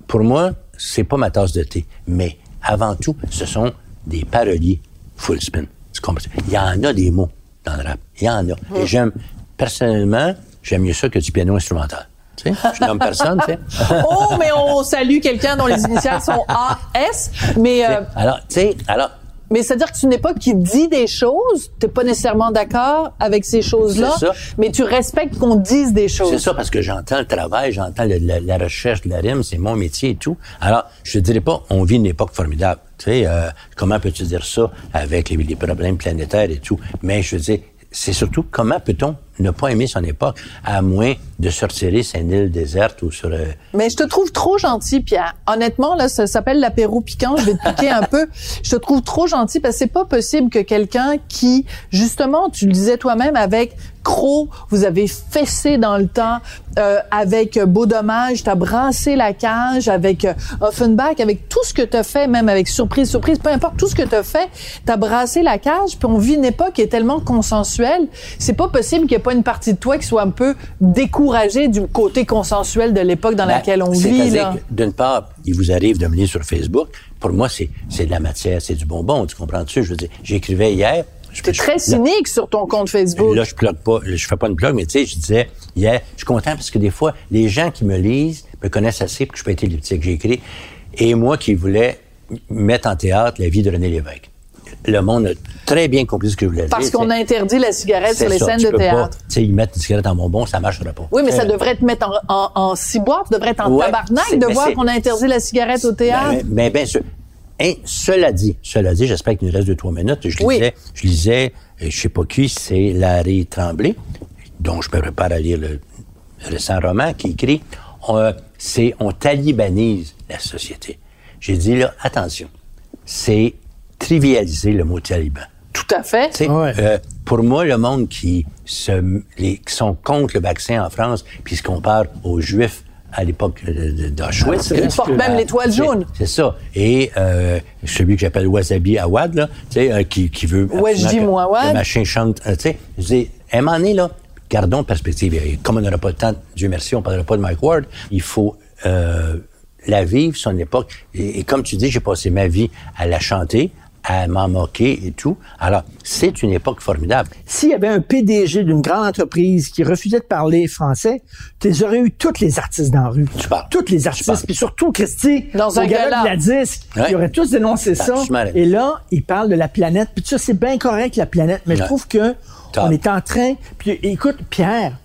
pour moi, c'est pas ma tasse de thé, mais avant tout, ce sont des paroliers full spin. Tu comprends? Il y en a des mots dans le rap, il y en a. Et j'aime, personnellement, j'aime mieux ça que du piano instrumental. Tu sais, je nomme personne, tu sais. oh, mais on salue quelqu'un dont les initiales sont AS. Mais, euh, Alors, tu sais, alors, mais c'est-à-dire que tu n'es pas qui dit des choses, tu n'es pas nécessairement d'accord avec ces choses-là, mais tu respectes qu'on dise des choses. C'est ça, parce que j'entends le travail, j'entends la recherche de la rime, c'est mon métier et tout. Alors, je te dirais pas, on vit une époque formidable. Tu sais, euh, comment peux-tu dire ça avec les, les problèmes planétaires et tout? Mais je veux dire, c'est surtout comment peut-on ne pas aimer son époque, à moins de se retirer sur une île déserte ou sur... euh, Mais je te trouve trop gentil, Pierre. Honnêtement, là, ça s'appelle l'apéro piquant. Je vais te piquer un peu. Je te trouve trop gentil parce que c'est pas possible que quelqu'un qui, justement, tu le disais toi-même, avec Croc, vous avez fessé dans le temps, euh, avec euh, Beau Dommage, t'as brassé la cage, avec Offenbach, avec tout ce que t'as fait, même avec Surprise, Surprise, peu importe, tout ce que t'as fait, t'as brassé la cage, puis on vit une époque qui est tellement consensuelle. C'est pas possible qu'il n'y ait pas une partie de toi qui soit un peu découragée du côté consensuel de l'époque dans Ben, laquelle on vit. D'une part, il vous arrive de me lire sur Facebook. Pour moi, c'est, c'est de la matière, c'est du bonbon, tu comprends-tu? Je veux dire, j'écrivais hier... je- je- très là- cynique sur ton compte Facebook. Là, je plug pas, je fais pas une plug, mais tu sais, je disais, hier, je suis content parce que des fois, les gens qui me lisent me connaissent assez pour que je peux être elliptique. J'ai écrit, et moi qui voulais mettre en théâtre la vie de René Lévesque. Le monde a très bien compris ce que je voulais dire. Parce qu'on a interdit la cigarette sur les ça, scènes tu de théâtre. Tu sais, ils mettent une cigarette en bonbon, ça marchera pas. Oui, mais ça Euh, devrait te mettre en, en, en ciboire, tu devrais être en Ouais, tabarnak de voir qu'on a interdit la cigarette au théâtre. Mais, mais bien sûr. Hein, cela dit, cela dit, j'espère qu'il nous reste deux, trois minutes. Je Oui. lisais, je lisais, je sais pas qui, c'est Larry Tremblay, dont je me prépare à lire le récent roman, qui écrit, euh, c'est, on talibanise la société. J'ai dit, là, attention, c'est trivialiser le mot taliban. Tout à fait. Ouais. euh, pour moi, le monde qui, se, les, qui sont contre le vaccin en France, puis se compare aux Juifs à l'époque de- de- d'Auschwitz. Ils là, portent même euh, l'étoile c'est- jaune. C'est ça. Et euh, celui que j'appelle Wasabi Awad, là, tu sais, euh, qui, qui veut... Wajdi absolument que Mouawad. Le machin chante, euh, tu sais. Je dis, à un moment donné, là, gardons perspective. Et Comme on n'aura pas le temps, Dieu merci, on ne parlera pas de Mike Ward, il faut... euh, la vivre, son époque. Et, et comme tu dis, j'ai passé ma vie à la chanter, à m'en moquer et tout. Alors, c'est une époque formidable. S'il y avait un PDG d'une grande entreprise qui refusait de parler français, tu aurais eu toutes les artistes dans la rue. Tu parles. Toutes les artistes. Puis surtout, Christy, Dans un gala de la disque, Ouais. ils auraient tous dénoncé ça. Et là, ils parlent de la planète. Puis ça, c'est bien correct, la planète. Mais je trouve que Top. on est en train... Puis écoute, Pierre,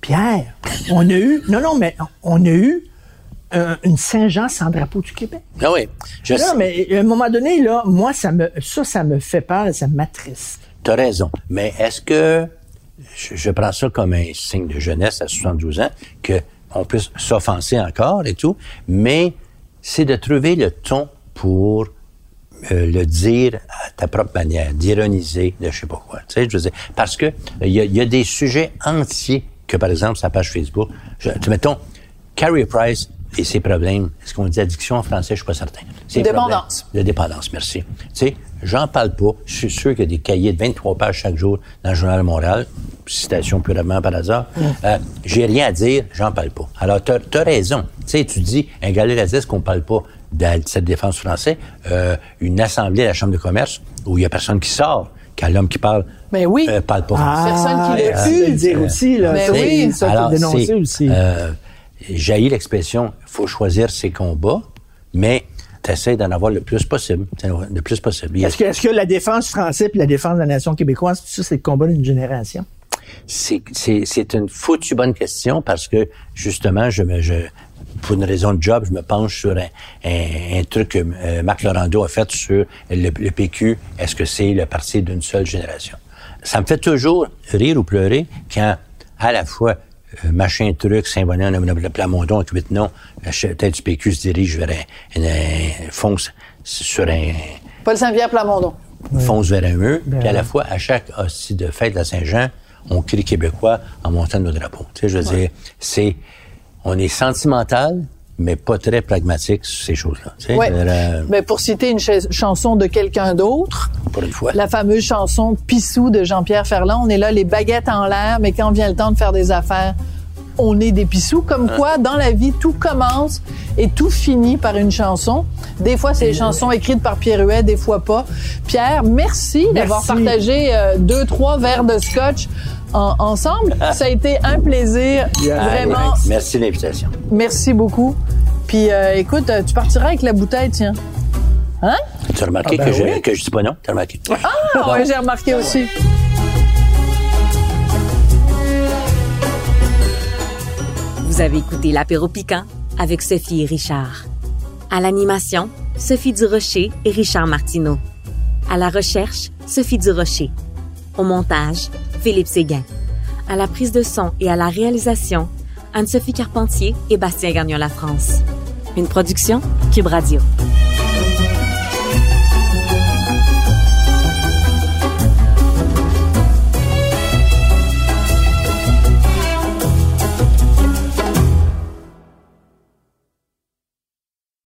Pierre, on a eu... Non, non, mais on a eu euh, une Saint-Jean sans drapeau du Québec. Ah oui, je Non, sais. mais à un moment donné, là, moi, ça me, ça, ça me fait peur et ça m'attriste. T'as raison. Mais est-ce que je, je prends ça comme un signe de jeunesse à 72 ans, que on puisse s'offenser encore et tout, mais c'est de trouver le ton pour euh, le dire à ta propre manière, d'ironiser, de je sais pas quoi. Tu sais, je veux dire, parce que il y, a- il y a des sujets entiers que, par exemple, sa page Facebook, je, tu- mettons, Carrie Price et ses problèmes, est-ce qu'on dit addiction en français? Je suis pas certain. Ses Dépendance. De dépendance, merci. Tu sais, j'en parle pas. Je suis sûr qu'il y a des cahiers de 23 pages chaque jour dans le Journal de Montréal, citation purement par hasard. Euh, J'ai rien à dire, j'en parle pas. Alors, tu as, raison. Tu sais, tu dis, un gars est-ce qu'on parle pas de cette défense française, euh, une assemblée à la Chambre de commerce où il y a personne qui sort, quand l'homme qui parle Mais oui. euh, parle pas Ah, français. Personne qui l'a merci pu. dire aussi, là. Mais Ça, oui. Ça, Alors, dénoncer aussi. Euh, jaillit l'expression, faut choisir ses combats, mais tu essaies d'en avoir le plus possible. Le plus possible. Est-ce que, la défense française et la défense de la nation québécoise, ça, c'est le combat d'une génération? C'est, une foutue bonne question parce que, justement, je me, je, pour une raison de job, je me penche sur un, un, un truc que euh, Marc Laurando a fait sur le, le PQ. Est-ce que c'est le parti d'une seule génération? Ça me fait toujours rire ou pleurer quand, à la fois, machin truc, Saint-Bonnet, le Plamondon, avec huit noms, la tête du PQ se dirige vers un, un- un- fonce sur un, Paul Saint-Pierre Plamondon. fonce vers un mur, puis à la fois, à chaque hostie de fête de la Saint-Jean, on crie québécois en montant nos drapeaux. Tu sais, je veux dire, c'est, on est sentimental, mais pas très pragmatique sur ces choses-là. Tu sais, Ouais. euh, Mais pour citer une ch- chanson de quelqu'un d'autre, la fameuse chanson Pissou de Jean-Pierre Ferland, on est là les baguettes en l'air, mais quand vient le temps de faire des affaires, on est des pissous. Comme quoi, dans la vie, tout commence et tout finit par une chanson. Des fois, c'est des chansons écrites par Pierre Huet, des fois pas. Pierre, merci, d'avoir partagé euh, deux, trois verres de scotch en- ensemble. Ça a été un plaisir, vraiment. merci de l'invitation. Merci beaucoup. Puis, euh, écoute, euh, tu partiras avec la bouteille, tiens. Hein? Tu as remarqué Ah, ben que, je, que je dis pas non? Tu as remarqué? Ah, ouais, j'ai remarqué aussi. Vous avez écouté l'apéro piquant avec Sophie et Richard. À l'animation, Sophie Durocher et Richard Martineau. À la recherche, Sophie Durocher. Au montage, Philippe Séguin. À la prise de son et à la réalisation, Anne-Sophie Carpentier et Bastien Gagnon La France. Une production Cube Radio.